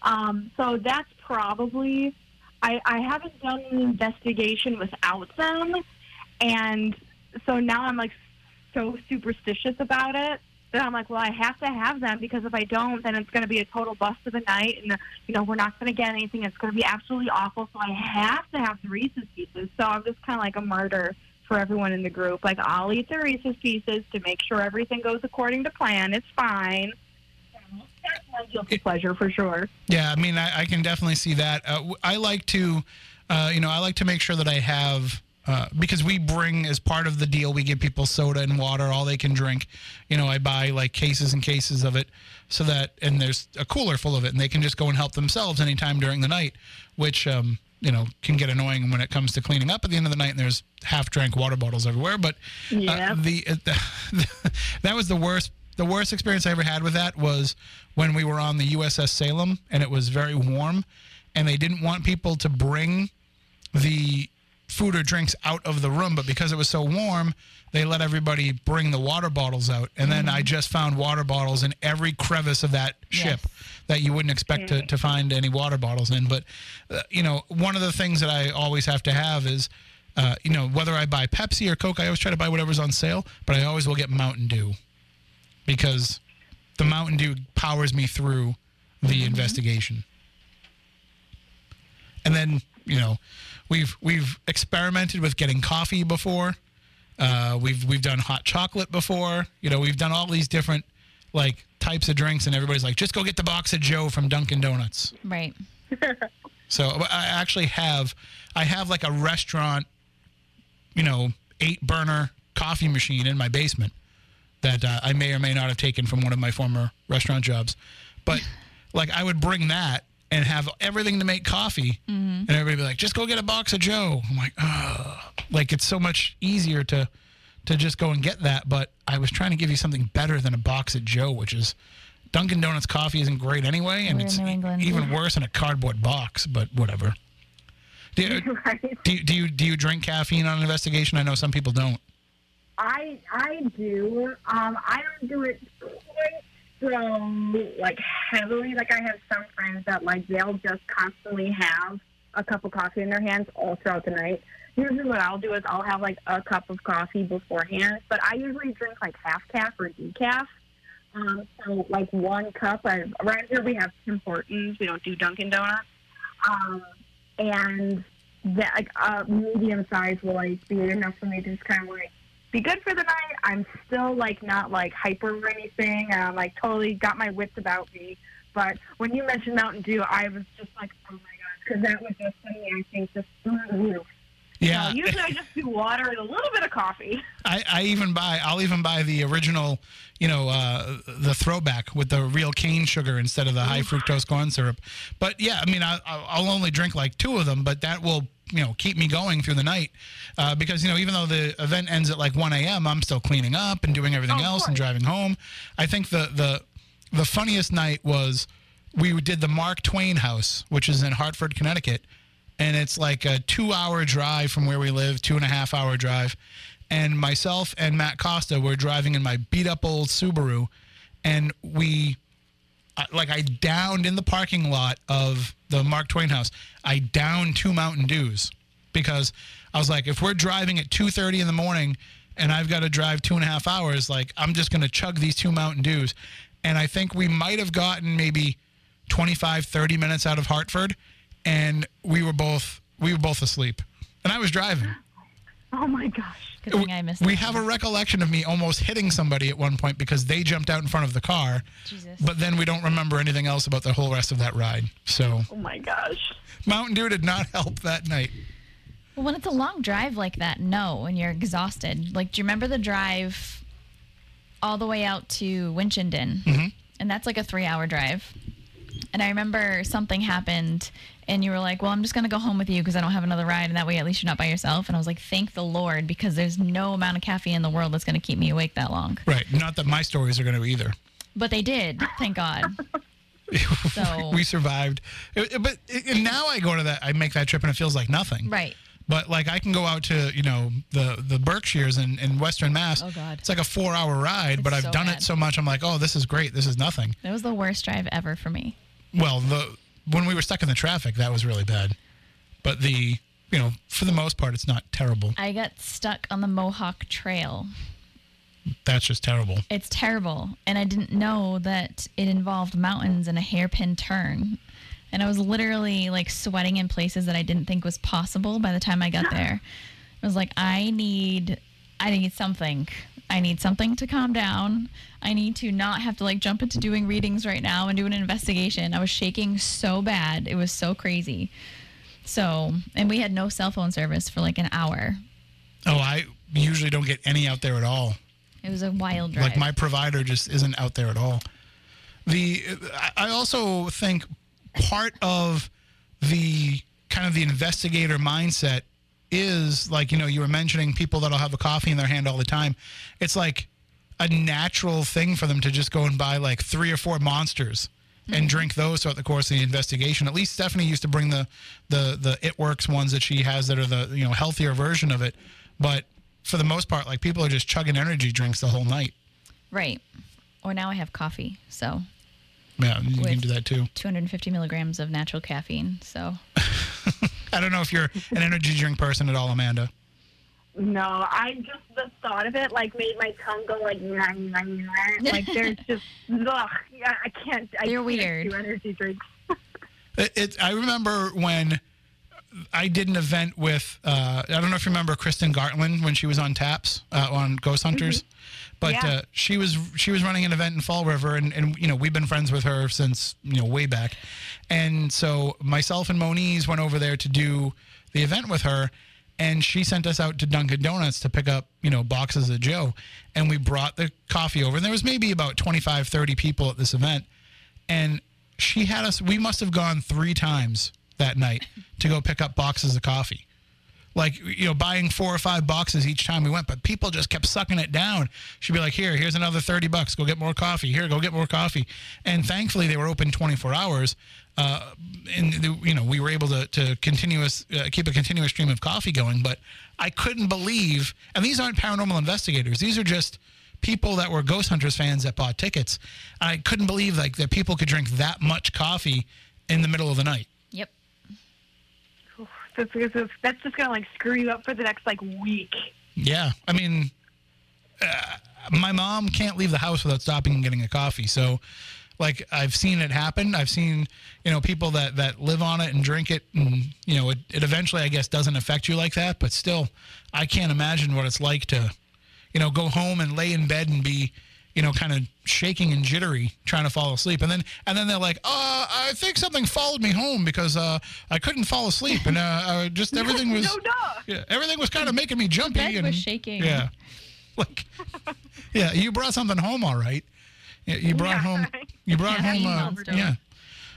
Um, so that's probably. I, I haven't done an investigation without them, and so now I'm like so superstitious about it that I'm like, well, I have to have them because if I don't, then it's going to be a total bust of a night, and you know we're not going to get anything. It's going to be absolutely awful. So I have to have the Reese's Pieces. So I'm just kind of like a martyr for everyone in the group. Like I'll eat the Reese's Pieces to make sure everything goes according to plan. It's fine. Guilty pleasure for sure. Yeah, I mean, I, I can definitely see that. Uh, I like to, uh, you know, I like to make sure that I have. Uh, because we bring as part of the deal, we give people soda and water, all they can drink. You know, I buy like cases and cases of it, so that and there's a cooler full of it, and they can just go and help themselves anytime during the night, which um, you know can get annoying when it comes to cleaning up at the end of the night, and there's half-drank water bottles everywhere. But uh, Yep. the, uh, that was the worst the worst experience I ever had with that was when we were on the USS Salem and it was very warm and they didn't want people to bring the food or drinks out of the room but because it was so warm they let everybody bring the water bottles out. And then I just found water bottles in every crevice of that ship Yes. that you wouldn't expect to, to find any water bottles in. But uh, you know one of the things that I always have to have is uh, you know whether I buy Pepsi or Coke I always try to buy whatever's on sale but I always will get Mountain Dew because the Mountain Dew powers me through the investigation. And then, you know, we've we've experimented with getting coffee before. Uh, we've we've done hot chocolate before. You know, we've done all these different like types of drinks, and everybody's like, just go get the box of Joe from Dunkin' Donuts. Right. So I actually have, I have like a restaurant, you know, eight burner coffee machine in my basement that uh, I may or may not have taken from one of my former restaurant jobs. But like I would bring that and have everything to make coffee, and everybody be like, just go get a box of Joe. I'm like, oh, like it's so much easier to to just go and get that. But I was trying to give you something better than a box of Joe, which is Dunkin' Donuts coffee isn't great anyway, and We're it's England. even worse in a cardboard box. But whatever. Do you, right. do you, do you do you drink caffeine on investigation? I know some people don't. I I do. Um, I don't do it quite so like heavily. Like I have some friends that like they'll just constantly have a cup of coffee in their hands all throughout the night. Usually, what I'll do is I'll have like a cup of coffee beforehand, but I usually drink like half calf or decaf. Um, so like one cup. I, around here we have Tim Hortons. We don't do Dunkin' Donuts. Um, and that like a medium size will like be enough for me to just kind of like be good for the night. I'm still like not like hyper or anything. I'm like totally got my wits about me. But when you mentioned Mountain Dew, I was just like, oh my gosh, because that was just something I think just. Yeah, So usually I just do water and a little bit of coffee. I, I even buy. I'll even buy the original, you know, uh, the throwback with the real cane sugar instead of the high fructose corn syrup. But yeah, I mean, I, I'll only drink like two of them, but that will, you know, keep me going through the night. Uh, because you know, even though the event ends at like 1 a.m., I'm still cleaning up and doing everything Oh, else and driving home. I think the the the funniest night was we did the Mark Twain House, which is in Hartford, Connecticut and it's like a two hour drive from where we live, two and a half hour drive. And myself and Matt Costa were driving in my beat up old Subaru, and we, like, I downed in the parking lot of the Mark Twain house. I downed two Mountain Dews because I was like, if we're driving at two thirty in the morning, and I've got to drive two and a half hours, like, I'm just gonna chug these two Mountain Dews. And I think we might have gotten maybe 25, 30 minutes out of Hartford, and we were both we were both asleep, and I was driving. Oh my gosh. Good thing I missed we that have one. a recollection of me almost hitting somebody at one point because they jumped out in front of the car, Jesus. but then we don't remember anything else about the whole rest of that ride. So Oh my gosh. Mountain Dew did not help that night. Well, when it's a long drive like that, no, and you're exhausted. Like, do you remember the drive all the way out to Winchendon? Mm-hmm. And that's like a three hour drive. And I remember something happened, and you were like, Well, I'm just going to go home with you because I don't have another ride. And that way, at least you're not by yourself. And I was like, Thank the Lord, because there's no amount of caffeine in the world that's going to keep me awake that long. Right. Not that my stories are going to either. But they did, thank God. So, we survived. But now I go to that, I make that trip, and it feels like nothing. right. But like I can go out to you know the the Berkshires in, in Western Mass. Oh, God. It's like a four hour ride, but I've so done bad. it so much. I'm like, oh, this is great. This is nothing. That was the worst drive ever for me. Well, the when we were stuck in the traffic, that was really bad. But the you know for the most part, it's not terrible. I got stuck on the Mohawk Trail. That's just terrible. It's terrible. And I didn't know that it involved mountains and a hairpin turn. And I was literally like sweating in places that I didn't think was possible by the time I got there. I was like, I need I need something. I need something to calm down. I need to not have to like jump into doing readings right now and do an investigation. I was shaking so bad. It was so crazy. So, and we had no cell phone service for like an hour. Oh, I usually don't get any out there at all. It was a wild drive. Like my provider just isn't out there at all. The I also think part of the kind of the investigator mindset is like you know you were mentioning people that'll have a coffee in their hand all the time. It's like a natural thing for them to just go and buy like three or four monsters and mm-hmm. drink those throughout the course of the investigation. At least Stephanie used to bring the the the It Works ones that she has that are the you know healthier version of it. But for the most part, like people are just chugging energy drinks the whole night. right. Or now I have coffee. So Yeah, you can do that too. 250 milligrams of natural caffeine. So I don't know if you're an energy drink person at all, Amanda. No, I just the thought of it like made my tongue go like "Nyah, nyah, nyah." like there's just ugh, yeah, I can't. I They're can't weird. Do energy drinks. It, it, I remember when I did an event with, uh, I don't know if you remember Kristyn Gartland when she was on Taps uh, on Ghost Hunters, but Yeah. uh, she was she was running an event in Fall River, and, and you know we've been friends with her since you know way back, and so myself and Moniz went over there to do the event with her. And she sent us out to Dunkin' Donuts to pick up, you know, boxes of Joe. And we brought the coffee over. And there was maybe about 25, 30 people at this event and she had us we must have gone three times that night to go pick up boxes of coffee like you know buying four or five boxes each time we went but people just kept sucking it down. She'd be like here here's another 30 bucks. Go get more coffee. Here go get more coffee. And thankfully they were open 24 hours uh, and the, you know we were able to, to continuous uh, keep a continuous stream of coffee going but i couldn't believe and these aren't paranormal investigators. These are just people that were Ghost Hunters fans that bought tickets. I couldn't believe like that people could drink that much coffee in the middle of the night. That's, that's, just gonna like screw you up for the next like week. Yeah, I mean, uh, my mom can't leave the house without stopping and getting a coffee. So, like, I've seen it happen. I've seen you know people that that live on it and drink it, and you know it, it eventually, I guess, doesn't affect you like that. But still, I can't imagine what it's like to, you know, go home and lay in bed and be. You know, kind of shaking and jittery, trying to fall asleep, and then and then they're like, "Uh, I think something followed me home because uh, I couldn't fall asleep, and uh, uh just everything was no, duh. yeah, everything was kind of making me jumpy. bed and, was shaking. Yeah, like, yeah, you brought something home, all right. Yeah, you brought Yeah, home. You brought Yeah, home. Uh, yeah.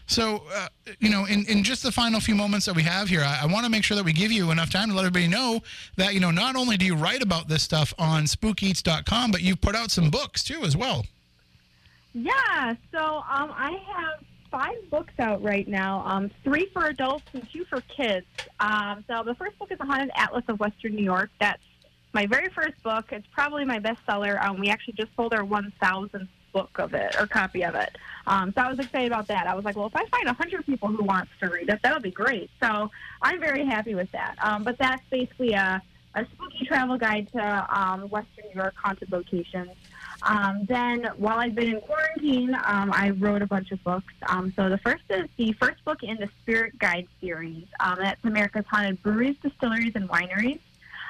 So, uh, you know, in, in just the final few moments that we have here, I, I want to make sure that we give you enough time to let everybody know that, you know, not only do you write about this stuff on spookeats.com, but you've put out some books too as well. Yeah, so um, I have five books out right now, um, three for adults and two for kids. Um, so the first book is The Haunted Atlas of Western New York. That's my very first book. It's probably my bestseller. Um, we actually just sold our 1,000th book of it, or copy of it. Um, so I was excited about that. I was like, well, if I find 100 people who wants to read it, that'll be great. So I'm very happy with that. Um, but that's basically a, a spooky travel guide to um, Western New York haunted locations. Um, then, while I've been in quarantine, um, I wrote a bunch of books. Um, so the first is the first book in the Spirit Guide series. Um, that's America's Haunted Breweries, Distilleries, and Wineries.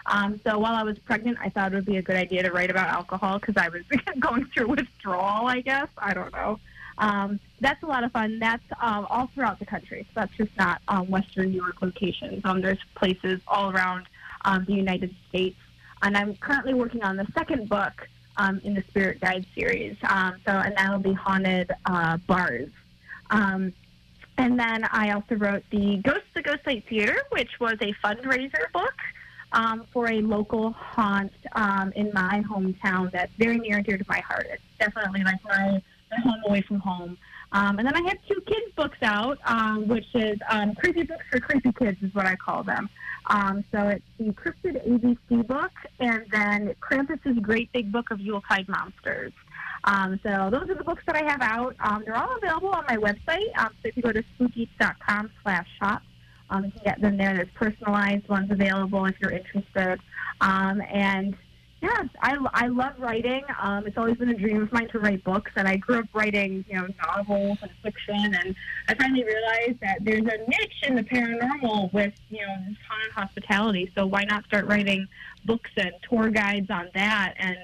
Um, so while I was pregnant, I thought it would be a good idea to write about alcohol because I was going through withdrawal, I guess. I don't know. Um, that's a lot of fun. That's um, all throughout the country. So that's just not um, Western New York locations. Um, there's places all around um, the United States. And I'm currently working on the second book um, in the Spirit Guide series. Um, so, and that'll be haunted uh, bars. Um, and then I also wrote the Ghost to Ghost Light Theater, which was a fundraiser book um, for a local haunt um, in my hometown that's very near and dear to my heart. It's definitely like my, my home away from home. Um, and then I have two kids' books out, um, which is um, Creepy Books for Creepy Kids, is what I call them. Um, so it's the Cryptid ABC book, and then Krampus's Great Big Book of Yuletide Monsters. Um, so those are the books that I have out. Um, they're all available on my website. Um, so if you go to spookeats.com slash shop, um, you can get them there. There's personalized ones available if you're interested. Um, and Yeah, I, I love writing. Um, it's always been a dream of mine to write books, and I grew up writing, you know, novels and fiction. And I finally realized that there's a niche in the paranormal with, you know, haunted hospitality. So why not start writing books and tour guides on that? And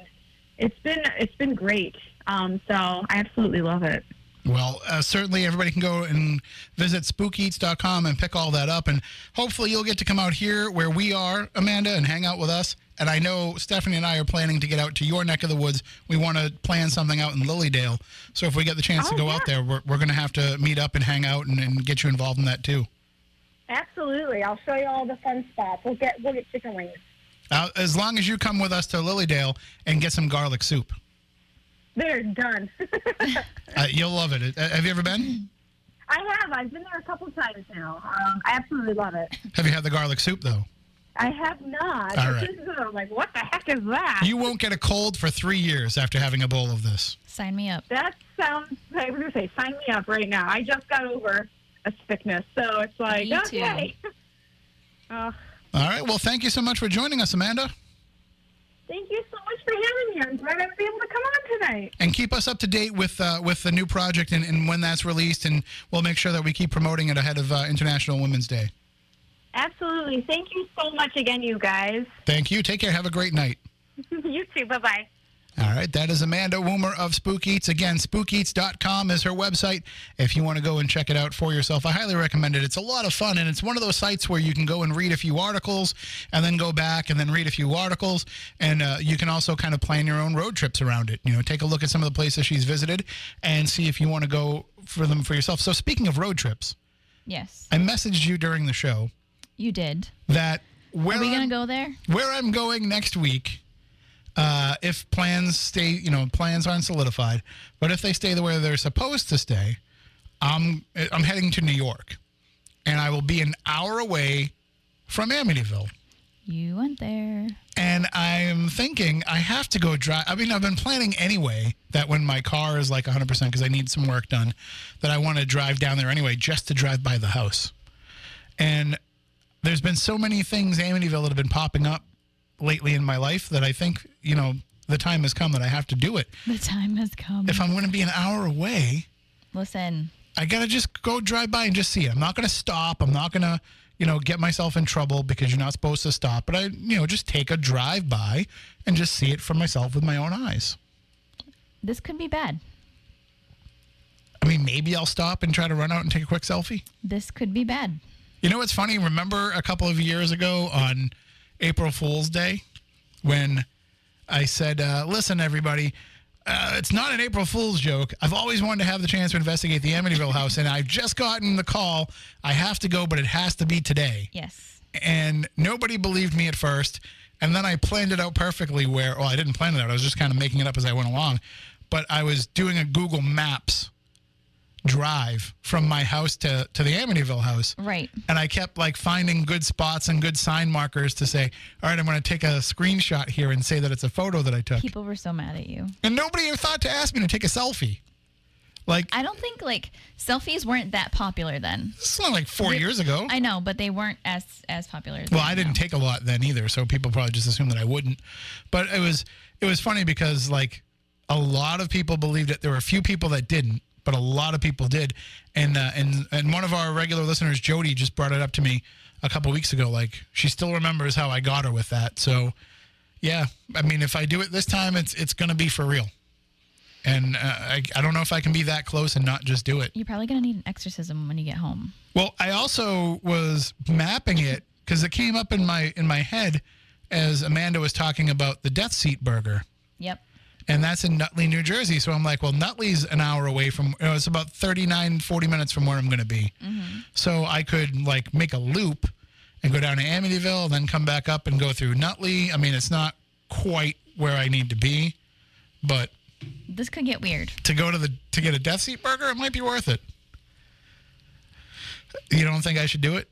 it's been it's been great. Um, so I absolutely love it. Well, uh, certainly everybody can go and visit spookeats.com and pick all that up. And hopefully you'll get to come out here where we are, Amanda, and hang out with us. And I know Stephanie and I are planning to get out to your neck of the woods. We want to plan something out in Lilydale. So if we get the chance to Oh, go yeah. out there, we're, we're going to have to meet up and hang out and, and get you involved in that too. Absolutely, I'll show you all the fun spots. We'll get we'll get chicken wings. Uh, as long as you come with us to Lilydale and get some garlic soup, They're done. uh, you'll love it. Uh, have you ever been? I have. I've been there a couple times now. Um, I absolutely love it. Have you had the garlic soup though? I have not. All right. This is, uh, like, what the heck is that? You won't get a cold for three years after having a bowl of this. Sign me up. That sounds. I was gonna say, sign me up right now. I just got over a sickness, so it's like, Me too. uh, All right. Well, thank you so much for joining us, Amanda. Thank you so much for having me. I'm glad I was able to come on tonight. and keep us up to date with uh, with the new project and, and when that's released, and we'll make sure that we keep promoting it ahead of uh, International Women's Day. Absolutely. Thank you so much again, you guys. Thank you. Take care. Have a great night. you too. Bye bye. All right, that is Amanda Woomer of Spook Eats. Again, spookeats.com is her website. If you want to go and check it out for yourself, I highly recommend it. It's a lot of fun, and it's one of those sites where you can go and read a few articles and then go back and then read a few articles. And uh, you can also kind of plan your own road trips around it. You know, take a look at some of the places she's visited and see if you want to go for them for yourself. So, speaking of road trips, Yes, I messaged you during the show you did. that where Are we gonna go there? where I'm going next week, uh, if plans stay, you know, plans aren't solidified, but if they stay the way they're supposed to stay, I'm I'm heading to New York, and I will be an hour away from Amityville. You went there. And I'm thinking I have to go drive. I mean, I've been planning anyway that when my car is like 100% because I need some work done, that I want to drive down there anyway just to drive by the house. And there's been so many things Amityville that have been popping up lately in my life that I think, you know, the time has come that I have to do it. The time has come. If I'm going to be an hour away, Listen, I got to just go drive by and just see it. I'm not going to stop. I'm not going to, you know, get myself in trouble because you're not supposed to stop. But I, you know, just take a drive by and just see it for myself with my own eyes. this could be bad. I mean, maybe I'll stop and try to run out and take a quick selfie. This could be bad. You know what's funny? Remember a couple of years ago on April Fool's Day when I said, uh, listen, everybody, uh, it's not an April Fool's joke. I've always wanted to have the chance to investigate the Amityville house, and I've just gotten the call. I have to go, but it has to be today. Yes. And nobody believed me at first. And then I planned it out perfectly where, well, I didn't plan it out. I was just kind of making it up as I went along. But I was doing a Google Maps drive from my house to, to the Amityville house Right. and I kept like finding good spots and good sign markers to say, all right, I'm going to take a screenshot here and say that it's a photo that I took. People were so mad at you. And nobody even thought to ask me to take a selfie. Like, I don't think like selfies weren't that popular then. this is not like four years ago. I know, but they weren't as as popular. As well, I didn't now. take a lot then either, so people probably just assumed that I wouldn't. But it was it was funny because like a lot of people believed it. There were a few people that didn't, but a lot of people did. And uh, and and one of our regular listeners, Jody, just brought it up to me a couple weeks ago. Like she still remembers how I got her with that. So yeah, I mean, if I do it this time, it's it's gonna be for real. And uh, I, I don't know if I can be that close and not just do it. You're probably gonna need an exorcism when you get home. Well, I also was mapping it because it came up in my in my head as Amanda was talking about the Death Seat Burger. And that's in Nutley, New Jersey. So I'm like, well, Nutley's an hour away from. You know, it's about 39, 40 minutes from where I'm going to be. Mm-hmm. So I could like make a loop and go down to Amityville, then come back up and go through Nutley. I mean, it's not quite where I need to be, but This could get weird. to go to the to get a Death Seat Burger, it might be worth it. You don't think I should do it?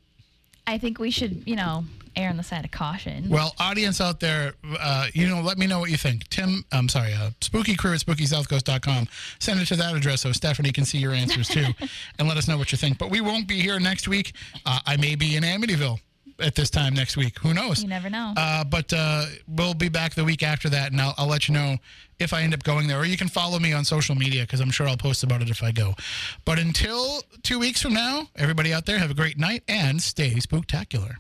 I think we should, you know, err on the side of caution. Well, audience out there, uh, you know, let me know what you think. Tim, I'm sorry, uh, spooky crew at spookysouthcoast.com. Send it to that address so Stephanie can see your answers too and let us know what you think. But we won't be here next week. Uh, I may be in Amityville at this time next week. Who knows? You never know. Uh, but uh, we'll be back the week after that, and I'll, I'll let you know if I end up going there. Or you can follow me on social media because I'm sure I'll post about it if I go. But until two weeks from now, everybody out there, have a great night and stay spooktacular.